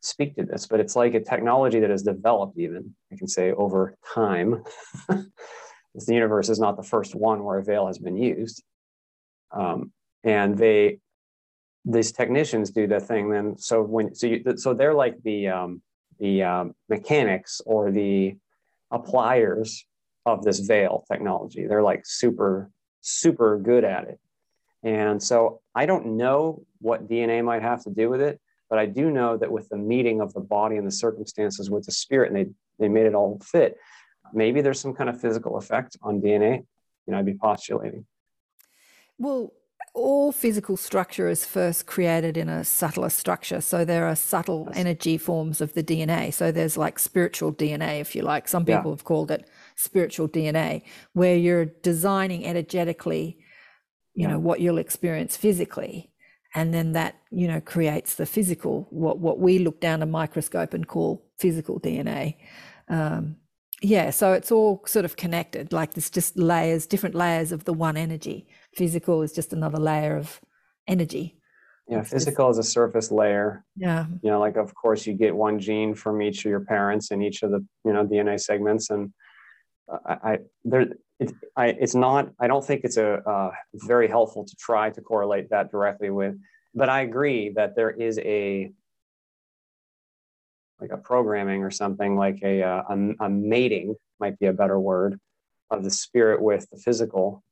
speak to this, but it's like a technology that has developed, even I can say over time. the universe is not the first one where a veil has been used, um, and they these technicians do the thing. Then so when so you, so they're like the um, the um, mechanics or the appliers of this veil technology. They're like super super good at it. And so I don't know what DNA might have to do with it, but I do know that with the meeting of the body and the circumstances with the spirit, and they, they made it all fit, maybe there's some kind of physical effect on DNA. You know, I'd be postulating. Well, all physical structure is first created in a subtler structure. So there are subtle energy forms of the DNA. So there's like spiritual DNA, if you like. Some Yeah. people have called it spiritual DNA, where you're designing energetically, you Yeah. know, what you'll experience physically. And then that, you know, creates the physical, what, what we look down a microscope and call physical DNA. Um, yeah, so it's all sort of connected. Like there's just layers, different layers of the one energy. Physical is just another layer of energy. Yeah, It's just- physical is a surface layer. Yeah. You know, like of course you get one gene from each of your parents and each of the you know DNA segments, and I, I there it, I it's not. I don't think it's a uh, very helpful to try to correlate that directly with. But I agree that there is a like a programming or something like a, uh, a, a mating might be a better word of the spirit with the physical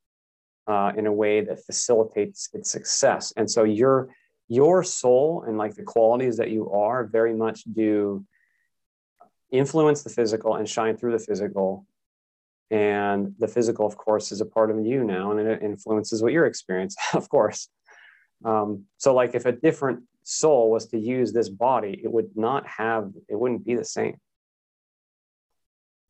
uh, in a way that facilitates its success. And so your your soul and like the qualities that you are very much do influence the physical and shine through the physical. And the physical, of course, is a part of you now, and it influences what you're experiencing, of course. Um, so, like, if a different soul was to use this body, it would not have, it wouldn't be the same.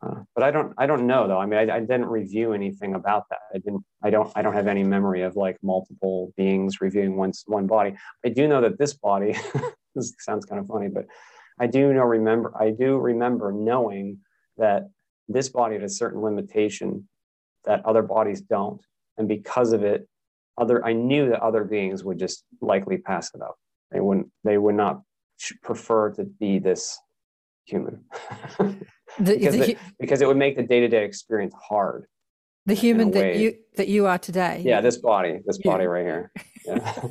Uh, but I don't, I don't know though. I mean, I, I, didn't review anything about that. I didn't, I don't, I don't have any memory of like multiple beings reviewing one one body. I do know that this body, this sounds kind of funny, but I do know remember, I do remember knowing that this body had a certain limitation that other bodies don't, and because of it, other, I knew that other beings would just likely pass it up. They wouldn't, they would not prefer to be this human. The, because, the, it, because it would make the day-to-day experience hard. The human that you that you are today. Yeah, this body, this you. body right here. Yeah.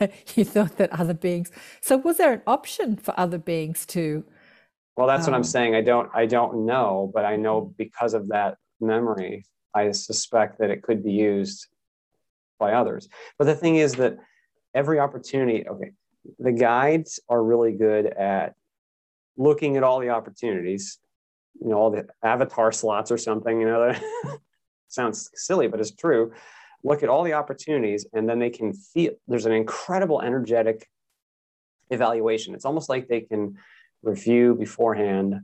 you thought that other beings. So was there an option for other beings to? Well, that's um, what I'm um, saying. I don't. I don't know, but I know because of that memory, I suspect that it could be used by others. But the thing is that every opportunity. Okay, the guides are really good at looking at all the opportunities, you know, all the avatar slots or something, you know, that sounds silly, but it's true. Look at all the opportunities, and then they can feel there's an incredible energetic evaluation. It's almost like they can review beforehand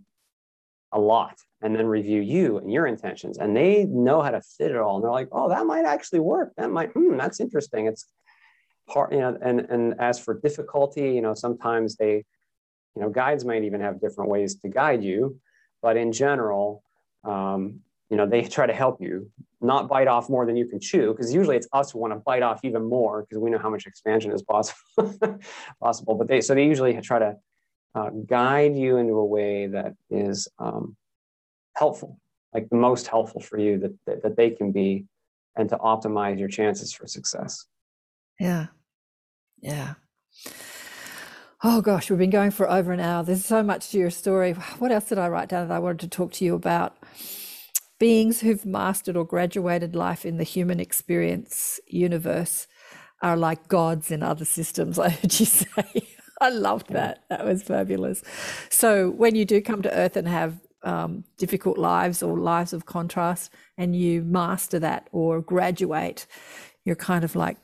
a lot and then review you and your intentions. And they know how to fit it all. And they're like, oh, that might actually work. That might, hmm, that's interesting. It's part, you know, and, and as for difficulty, you know, sometimes they you know, guides might even have different ways to guide you, but in general, um, you know, they try to help you not bite off more than you can chew, because usually it's us who want to bite off even more because we know how much expansion is possible. possible. But they so they usually try to uh, guide you into a way that is um, helpful, like the most helpful for you that, that that they can be, and to optimize your chances for success. Yeah, yeah. Oh gosh, we've been going for over an hour. There's so much to your story. What else did I write down that I wanted to talk to you about? Beings who've mastered or graduated life in the human experience universe are like gods in other systems, I heard you say. I loved that. That was fabulous. So, when you do come to Earth and have um, difficult lives or lives of contrast, and you master that or graduate, you're kind of like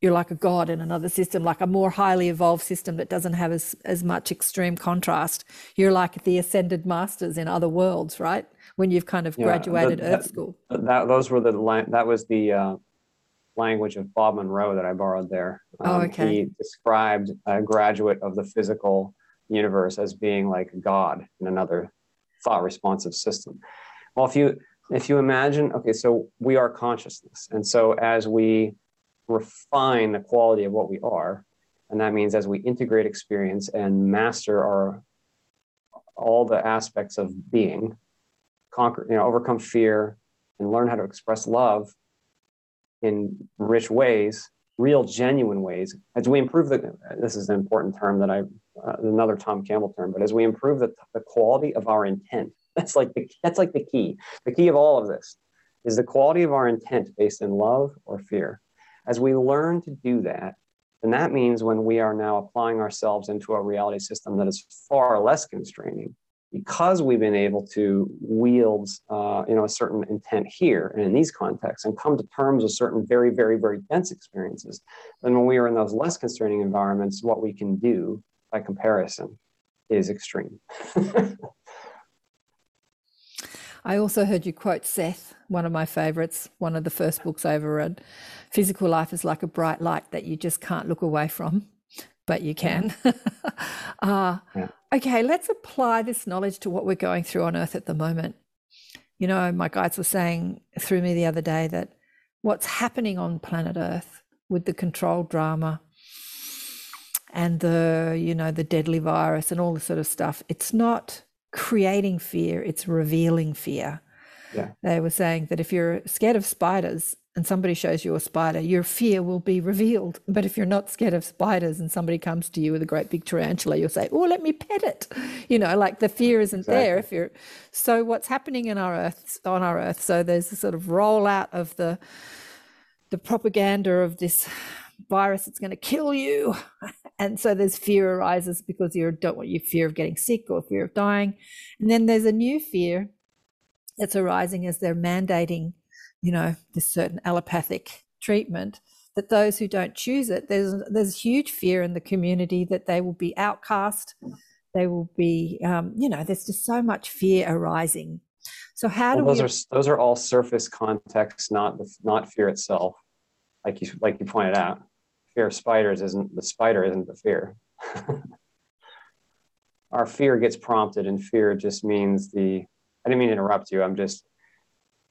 you're like a god in another system, like a more highly evolved system that doesn't have as, as much extreme contrast. You're like the ascended masters in other worlds, right? When you've kind of yeah, graduated the, Earth that, School. That those were the that was the uh, language of Bob Monroe that I borrowed there. Oh, um, oh, okay. He described a graduate of the physical universe as being like God in another thought responsive system. Well, if you if you imagine, okay, so we are consciousness, and so as we refine the quality of what we are. And that means as we integrate experience and master our all the aspects of being, conquer, you know, overcome fear and learn how to express love in rich ways, real genuine ways. As we improve the, this is an important term that I, uh, another Tom Campbell term, but as we improve the, the quality of our intent, that's like the, that's like the key. The key of all of this is the quality of our intent based in love or fear. As we learn to do that, and that means when we are now applying ourselves into a reality system that is far less constraining, because we've been able to wield uh, you know, a certain intent here and in these contexts and come to terms with certain very, very, very dense experiences, then when we are in those less constraining environments, what we can do by comparison is extreme. I also heard you quote Seth, one of my favorites, one of the first books I ever read. Physical life is like a bright light that you just can't look away from, but you can. uh, yeah. Okay, let's apply this knowledge to what we're going through on Earth at the moment. You know, my guides were saying through me the other day that what's happening on planet Earth with the control drama and the, you know, the deadly virus and all the sort of stuff, it's not creating fear, it's revealing fear. Yeah. They were saying that if you're scared of spiders and somebody shows you a spider, your fear will be revealed. But if you're not scared of spiders and somebody comes to you with a great big tarantula, you'll say, Oh, let me pet it. You know, like the fear isn't exactly. there if you're so what's happening in our earth on our earth. So there's a sort of rollout of the the propaganda of this virus it's going to kill you and so there's fear arises because you don't want your fear of getting sick or fear of dying and then there's a new fear that's arising as they're mandating you know this certain allopathic treatment that those who don't choose it, there's there's huge fear in the community that they will be outcast, they will be, um, you know, there's just so much fear arising. So how Well, do those we? are those are all surface contexts, not not fear itself. Like you like you pointed out, fear of spiders isn't the spider isn't the fear. Our fear gets prompted, and fear just means the. I didn't mean to interrupt you. I'm just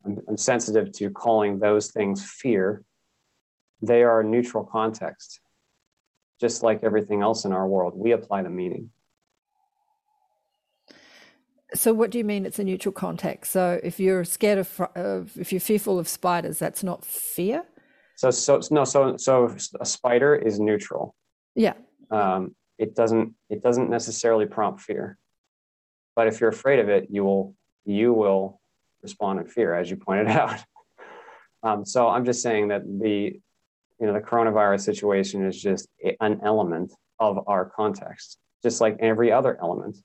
I'm, I'm sensitive to calling those things fear. They are neutral context, just like everything else in our world. We apply the meaning. So what do you mean it's a neutral context? So if you're scared of if you're fearful of spiders, that's not fear. So so no so so a spider is neutral. Yeah. um, it doesn't it doesn't necessarily prompt fear but if you're afraid of it you will you will respond in fear as you pointed out um, so i'm just saying that the you know the coronavirus situation is just an element of our context just like every other element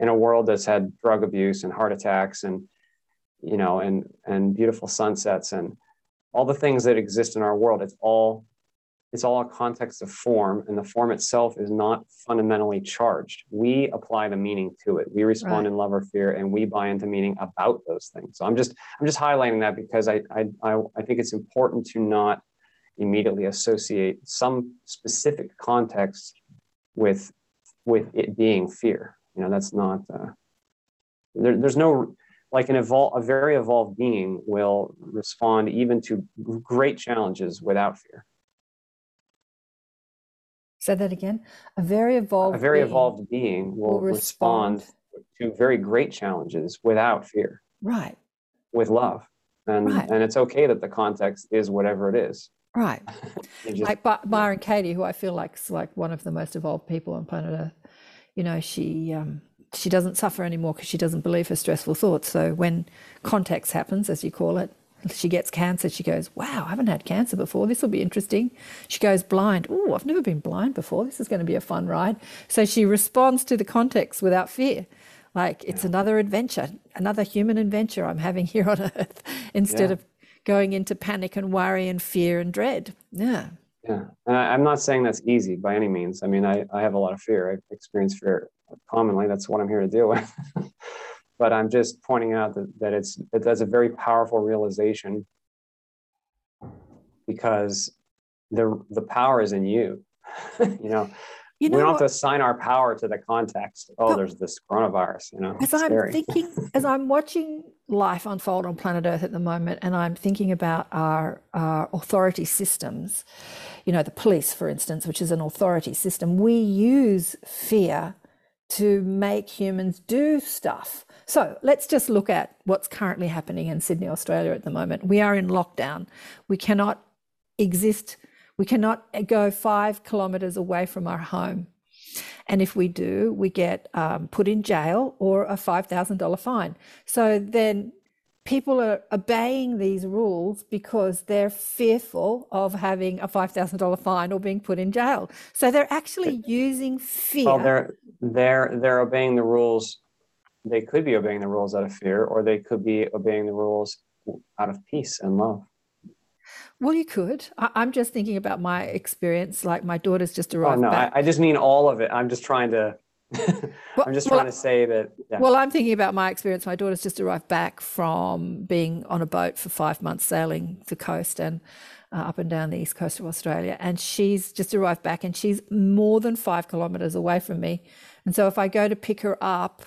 in a world that's had drug abuse and heart attacks and you know and and beautiful sunsets and all the things that exist in our world it's all it's all a context of form and the form itself is not fundamentally charged. We apply the meaning to it. We respond Right. in love or fear and we buy into meaning about those things. So i'm just i'm just highlighting that because i i i, I think it's important to not immediately associate some specific context with with it being fear. You know that's not uh, there, there's no like an evol- a very evolved being will respond even to great challenges without fear Say that again. A very evolved. a very being evolved being will, will respond. to very great challenges without fear Right. with love and Right. and it's okay that the context is whatever it is Right. Just- like By- Byron Katie, who I feel like is like one of the most evolved people on planet Earth. You know, she um, she doesn't suffer anymore because she doesn't believe her stressful thoughts. So when context happens, as you call it, she gets cancer. She goes, "Wow, I haven't had cancer before. This will be interesting." She goes blind. Oh, I've never been blind before. This is going to be a fun ride. So she responds to the context without fear. Like it's another adventure, another human adventure I'm having here on Earth, instead Yeah. of going into panic and worry and fear and dread. Yeah. yeah and I, i'm not saying that's easy by any means i mean I, I have a lot of fear i experience fear commonly that's what i'm here to deal with. But i'm just pointing out that, that it's that that's a very powerful realization because the the power is in you you know? You we don't have to assign our power to the context. Oh there's this coronavirus you know? As I'm scary. thinking, as I'm watching life unfold on planet Earth at the moment, and I'm thinking about our, our authority systems, you know, the police, for instance, which is an authority system, we use fear to make humans do stuff. So let's just look at what's currently happening in Sydney, Australia at the moment. We are in lockdown. We cannot exist, we cannot go five kilometres away from our home. And if we do, we get um, put in jail or a $5,000 fine. So then people are obeying these rules because they're fearful of having a $5,000 fine or being put in jail. So they're actually using fear. Well, they're they're they're obeying the rules. They could be obeying the rules out of fear, or they could be obeying the rules out of peace and love. well, you could. I, I'm just thinking about my experience. Like my daughter's just Oh arrived no, I. I just mean all of it. I'm just trying to. Well- I'm just well, trying to say that. Yeah. Well, I'm thinking about my experience. My daughter's just arrived back from being on a boat for five months sailing the coast and uh, up and down the east coast of Australia. And she's just arrived back and she's more than five kilometres away from me. And so if I go to pick her up,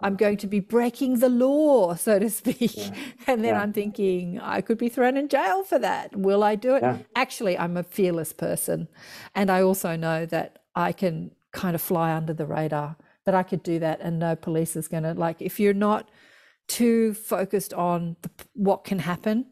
I'm going to be breaking the law, so to speak. And then Yeah. I'm thinking, I could be thrown in jail for that. Will I do it? Yeah. Actually, I'm a fearless person. And I also know that I can kind of fly under the radar, that I could do that and no police is going to, like, if you're not too focused on the, what can happen,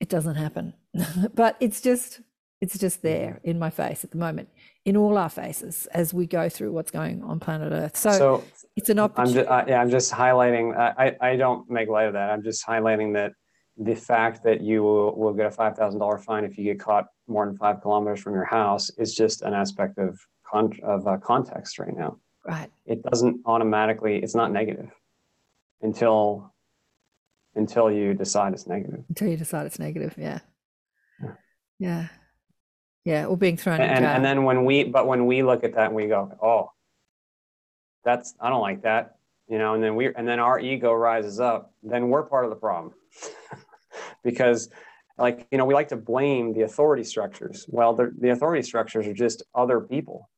it doesn't happen. but it's just, it's just there in my face at the moment, in all our faces as we go through what's going on planet Earth. So, so it's an I'm opportunity. just, I, yeah, I'm just highlighting. I, I I don't make light of that. I'm just highlighting that the fact that you will, will get a five thousand dollar fine if you get caught more than five kilometers from your house is just an aspect of con- of uh, context right now. right. It doesn't automatically. It's not negative until until you decide it's negative. Until you decide it's negative. Yeah. Yeah. Yeah. Yeah, or being thrown in and, and then when we but when we look at that and we go oh that's i don't like that you know and then we and then our ego rises up then we're part of the problem because like you know we like to blame the authority structures well the, the authority structures are just other people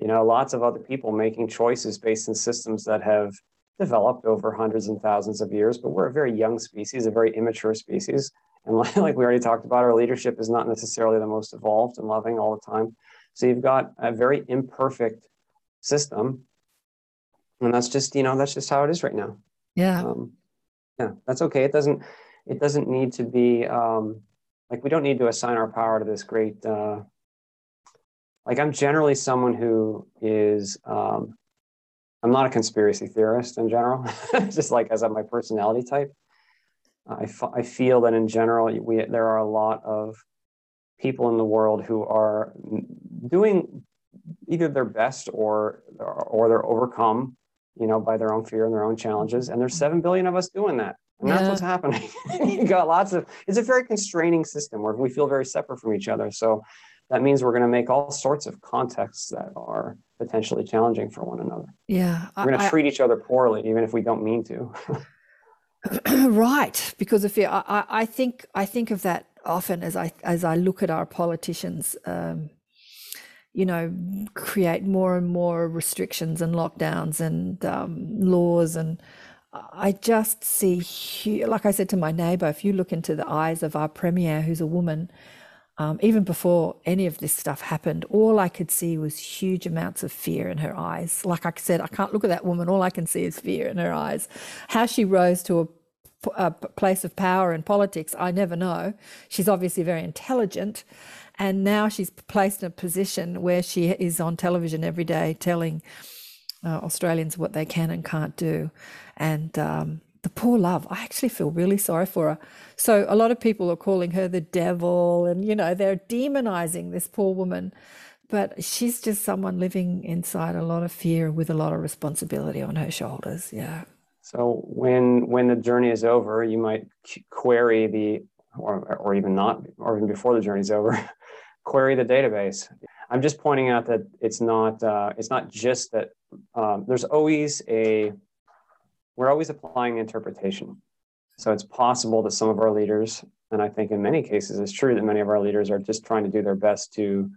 you know lots of other people making choices based in systems that have developed over hundreds and thousands of years but we're a very young species a very immature species. And like, like we already talked about our leadership is not necessarily the most evolved and loving all the time. So you've got a very imperfect system. And that's just you know that's just how it is right now. Yeah. um, yeah that's okay. It doesn't it doesn't need to be um, like we don't need to assign our power to this great uh, like i'm generally someone who is um, i'm not a conspiracy theorist in general just like as my personality type. I, f- I feel that in general we there are a lot of people in the world who are doing either their best or or they're overcome you know by their own fear and their own challenges and there's 7 billion of us doing that and that's what's happening. You got lots of it's a very constraining system where we feel very separate from each other so that means we're going to make all sorts of contexts that are potentially challenging for one another Yeah. we're going to I- treat each other poorly even if we don't mean to right because if I, I I think i think of that often as i as i look at our politicians um you know create more and more restrictions and lockdowns and um, laws and i just see like i said to my neighbor if you look into the eyes of our premier who's a woman um, even before any of this stuff happened, all I could see was huge amounts of fear in her eyes. Like I said, I can't look at that woman. All I can see is fear in her eyes. How she rose to a place of power in politics, I never know. She's obviously very intelligent. And now she's placed in a position where she is on television every day telling uh, Australians what they can and can't do. And um, the poor love, I actually feel really sorry for her. So a lot of people are calling her the devil and, you know, they're demonizing this poor woman. But she's just someone living inside a lot of fear with a lot of responsibility on her shoulders. Yeah. So when when the journey is over, you might query the, or or even not, or even before the journey's over, query the database. I'm just pointing out that it's not uh, it's not just that um, there's always a we're always applying interpretation. So it's possible that some of our leaders, and I think in many cases it's true that many of our leaders are just trying to do their best to,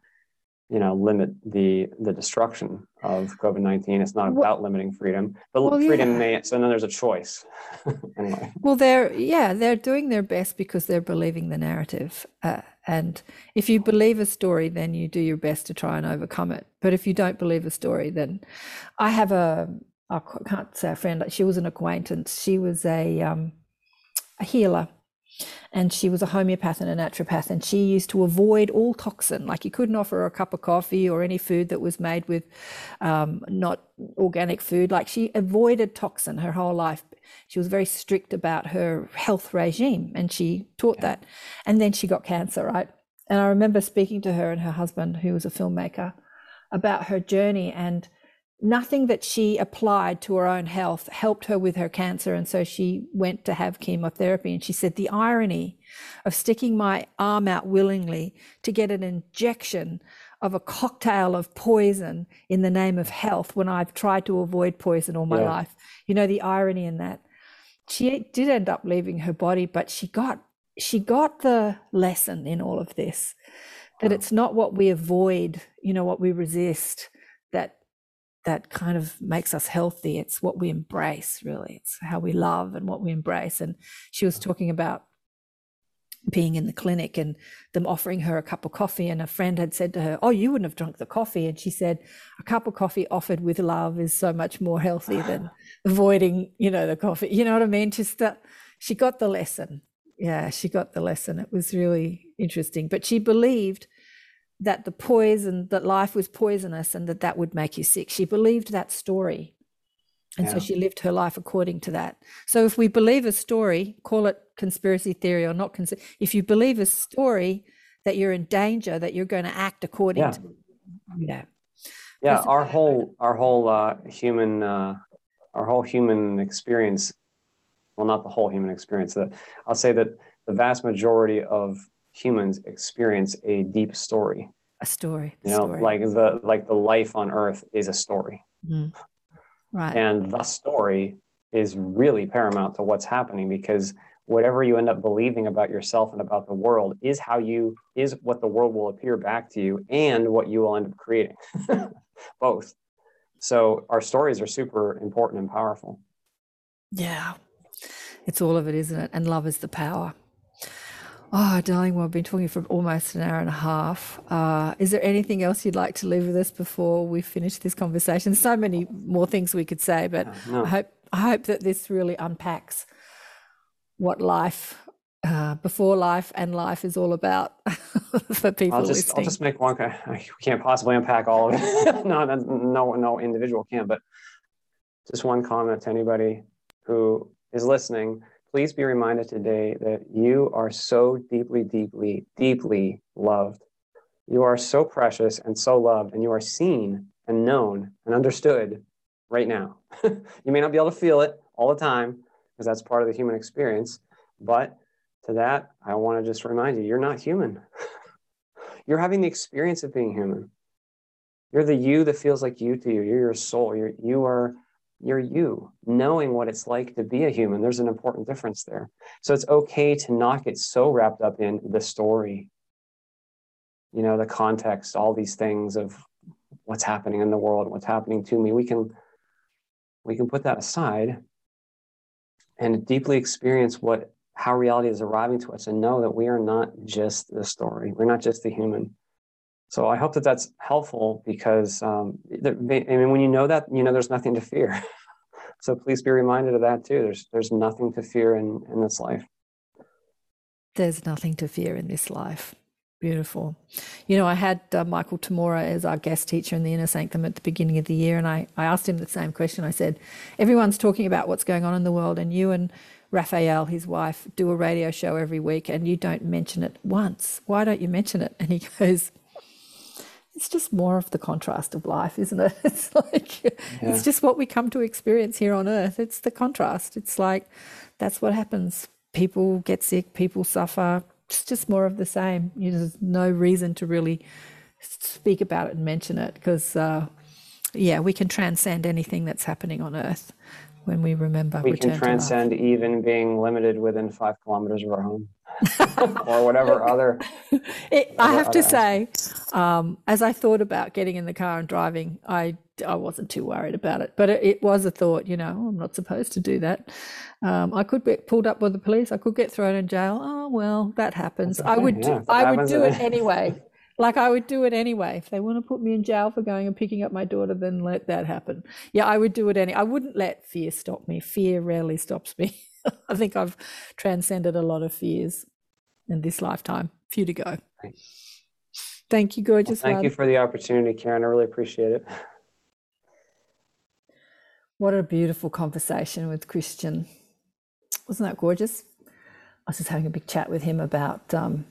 you know, limit the the destruction of COVID nineteen. It's not Well- about limiting freedom, but Well, freedom yeah. may. So then there's a choice. anyway, Well, they're yeah, they're doing their best because they're believing the narrative. Uh, and if you believe a story, then you do your best to try and overcome it. But if you don't believe a story, then I have a I can't say a friend. She was an acquaintance. She was a um, a healer, and she was a homeopath and a naturopath. And she used to avoid all toxin. Like you couldn't offer her a cup of coffee or any food that was made with um, not organic food. Like she avoided toxin her whole life. She was very strict about her health regime, and she taught that. And then she got cancer, right? And I remember speaking to her and her husband, who was a filmmaker, about her journey and nothing that she applied to her own health helped her with her cancer. And so she went to have chemotherapy. And she said, The irony of sticking my arm out willingly to get an injection of a cocktail of poison in the name of health when I've tried to avoid poison all my Yeah. life. You know, the irony in that. She did end up leaving her body, but she got she got the lesson in all of this that Wow. it's not what we avoid, you know, what we resist that that kind of makes us healthy. It's what we embrace, really. It's how we love and what we embrace. And she was talking about being in the clinic and them offering her a cup of coffee. And a friend had said to her, Oh, you wouldn't have drunk the coffee. And she said, A cup of coffee offered with love is so much more healthy than avoiding, you know, the coffee. You know what I mean? Just that she got the lesson. Yeah, she got the lesson. It was really interesting. But she believed that the poison, that life was poisonous and that that would make you sick. She believed that story. And so she lived her life according to that. So if we believe a story, call it conspiracy theory or not, cons- if you believe a story that you're in danger, that you're going to act according Yeah. to, yeah, yeah, our whole our whole uh, human uh, our whole human experience. Well, not the whole human experience. The, I'll say that the vast majority of humans experience a deep story. A story. You know, story. like the like the life on Earth is a story, Mm. Right. and the story is really paramount to what's happening because whatever you end up believing about yourself and about the world is how you is what the world will appear back to you and what you will end up creating both so our stories are super important and powerful Yeah. It's all of it, isn't it? And love is the power. Oh, darling, well, I've been talking for almost an hour and a half. Uh, is there anything else you'd like to leave with us before we finish this conversation? So many more things we could say, but no. I hope I hope that this really unpacks what life, uh, before life and life is all about for people I'll just listening. I'll just make one. I can't possibly unpack all of it. no, no, no individual can. But just one comment to anybody who is listening. Please be reminded today that you are so deeply, deeply, deeply loved. You are so precious and so loved, and you are seen and known and understood right now. you may not be able to feel it all the time because that's part of the human experience, but to that, I want to just remind you you're not human. you're having the experience of being human. You're the you that feels like you to you. You're your soul. You're, you are you're you, knowing what it's like to be a human. There's an important difference there. So it's okay to not get so wrapped up in the story, you know, the context, all these things of what's happening in the world, what's happening to me. We can we can put that aside and deeply experience what how reality is arriving to us and know that we are not just the story we're not just the human so i hope that that's helpful because um, i mean when you know that you know there's nothing to fear so please be reminded of that too there's there's nothing to fear in in this life There's nothing to fear in this life. Beautiful. You know, I had uh, Michael Tamura as our guest teacher in the Inner Sanctum at the beginning of the year, and I, I asked him the same question. I said, Everyone's talking about what's going on in the world, and you and Raphael, his wife, do a radio show every week, and you don't mention it once. Why don't you mention it? And he goes, It's just more of the contrast of life, isn't it? It's like, Yeah. it's just what we come to experience here on earth. It's the contrast. It's like, that's what happens. People get sick, people suffer. It's just more of the same. You know, there's no reason to really speak about it and mention it because, uh, yeah, we can transcend anything that's happening on earth when we remember. we can transcend even being limited within five kilometers of our home or whatever other It, I other- have to say, um, as I thought about getting in the car and driving, I I wasn't too worried about it, but it, it was a thought. You know, "Oh, I'm not supposed to do that. Um, I could get pulled up by the police. I could get thrown in jail. Oh well, that happens. I would yeah, do, I would do it anyway. Like I would do it anyway. If they want to put me in jail for going and picking up my daughter, then let that happen. Yeah, I would do it any. I wouldn't let fear stop me. Fear rarely stops me. I think I've transcended a lot of fears in this lifetime. Few to go. Thank you, gorgeous thank one. you for the opportunity karen i really appreciate it What a beautiful conversation with Christian. Wasn't that gorgeous? I was just having a big chat with him about um,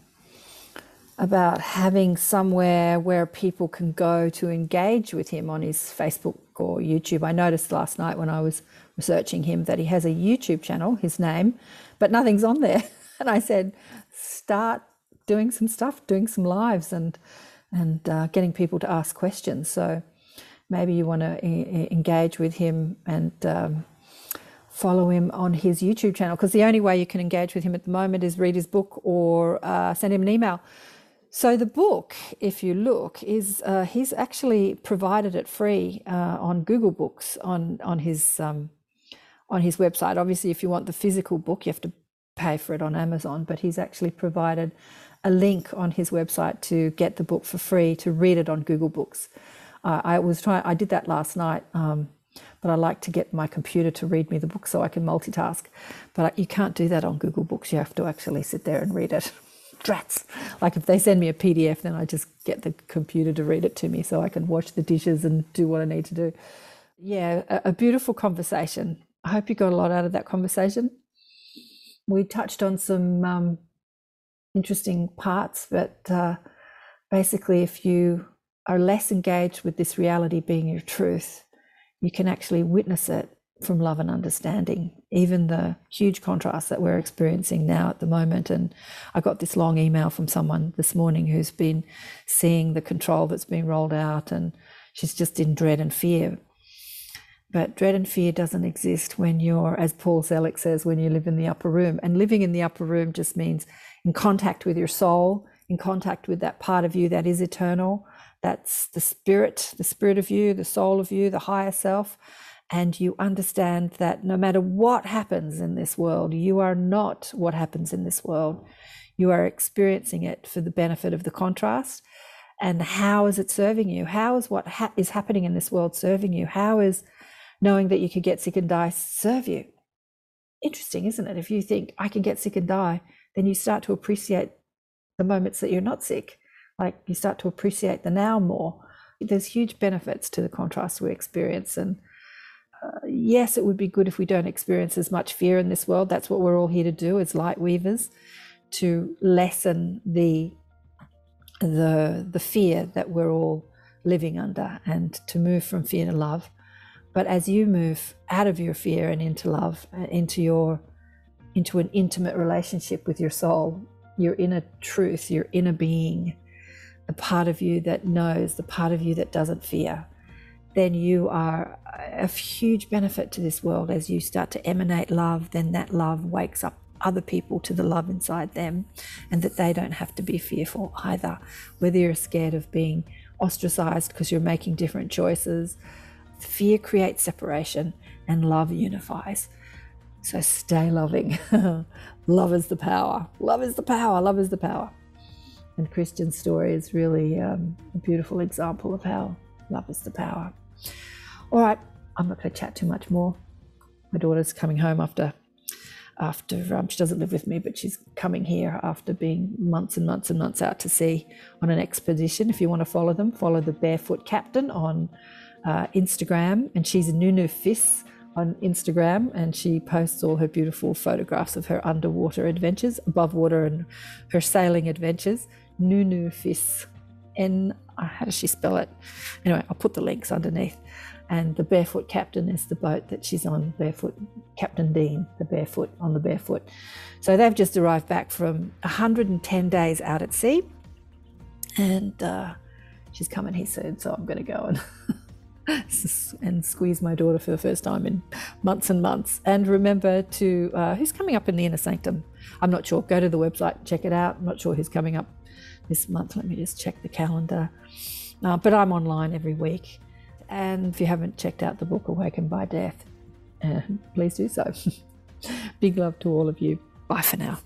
about having somewhere where people can go to engage with him on his Facebook or YouTube. I noticed last night when I was researching him that he has a YouTube channel, his name, but nothing's on there. And I said, start doing some stuff, doing some lives, and and uh, getting people to ask questions. So maybe you want to e- engage with him and um, follow him on his YouTube channel because the only way you can engage with him at the moment is read his book or uh, send him an email. So the book, if you look, is uh, he's actually provided it free uh, on Google Books on on his um, on his website. Obviously, if you want the physical book, you have to pay for it on Amazon, but he's actually provided a link on his website to get the book for free to read it on Google Books. Uh, I was trying, I did that last night, um, but I like to get my computer to read me the book so I can multitask. But you can't do that on Google Books. You have to actually sit there and read it. Drats! Like if they send me a PDF, then I just get the computer to read it to me so I can wash the dishes and do what I need to do. Yeah, a, a beautiful conversation. I hope you got a lot out of that conversation. We touched on some um, interesting parts, but uh, basically, if you are less engaged with this reality being your truth, you can actually witness it from love and understanding, even the huge contrast that we're experiencing now at the moment. And I got this long email from someone this morning who's been seeing the control that's being rolled out, and she's just in dread and fear. But dread and fear doesn't exist when you're, as Paul Selig says, when you live in the upper room. And living in the upper room just means in contact with your soul, in contact with that part of you that is eternal. That's the spirit, the spirit of you, the soul of you, the higher self and you understand that no matter what happens in this world, you are not what happens in this world. You are experiencing it for the benefit of the contrast. And how is it serving you? How is what ha- is happening in this world serving you? How is knowing that you could get sick and die serve you? Interesting, isn't it? If you think I can get sick and die, then you start to appreciate the moments that you're not sick. Like you start to appreciate the now more. There's huge benefits to the contrast we experience. And yes, it would be good if we don't experience as much fear in this world. That's what we're all here to do as light weavers, to lessen the the the fear that we're all living under and to move from fear to love. But as you move out of your fear and into love, uh, into your into an intimate relationship with your soul, your inner truth, your inner being, the part of you that knows, the part of you that doesn't fear, then you are a huge benefit to this world as you start to emanate love, then that love wakes up other people to the love inside them and that they don't have to be fearful either. Whether you're scared of being ostracized because you're making different choices, fear creates separation and love unifies. So stay loving. love is the power. Love is the power. Love is the power. And Christian's story is really um, a beautiful example of how love is the power. All right, I'm not going to chat too much more. My daughter's coming home after after um, she doesn't live with me, but she's coming here after being months and months and months out to sea on an expedition. If you want to follow them, follow the Barefoot Captain on uh, Instagram, and she's Nunu Fiss on Instagram, and she posts all her beautiful photographs of her underwater adventures, above water, and her sailing adventures. Nunu Fiss, N. Uh, how does she spell it? Anyway, I'll put the links underneath and the Barefoot Captain is the boat that she's on, Barefoot Captain Dean, the Barefoot on the Barefoot. So they've just arrived back from 110 days out at sea, and uh, she's coming here soon. So I'm going to go and. and squeeze my daughter for the first time in months and months. And remember to uh, who's coming up in the inner sanctum. I'm not sure. Go to the website, check it out. I'm not sure who's coming up this month. Let me just check the calendar. Uh, but I'm online every week. And if you haven't checked out the book Awakened by Death, uh, please do so. Big love to all of you. Bye for now.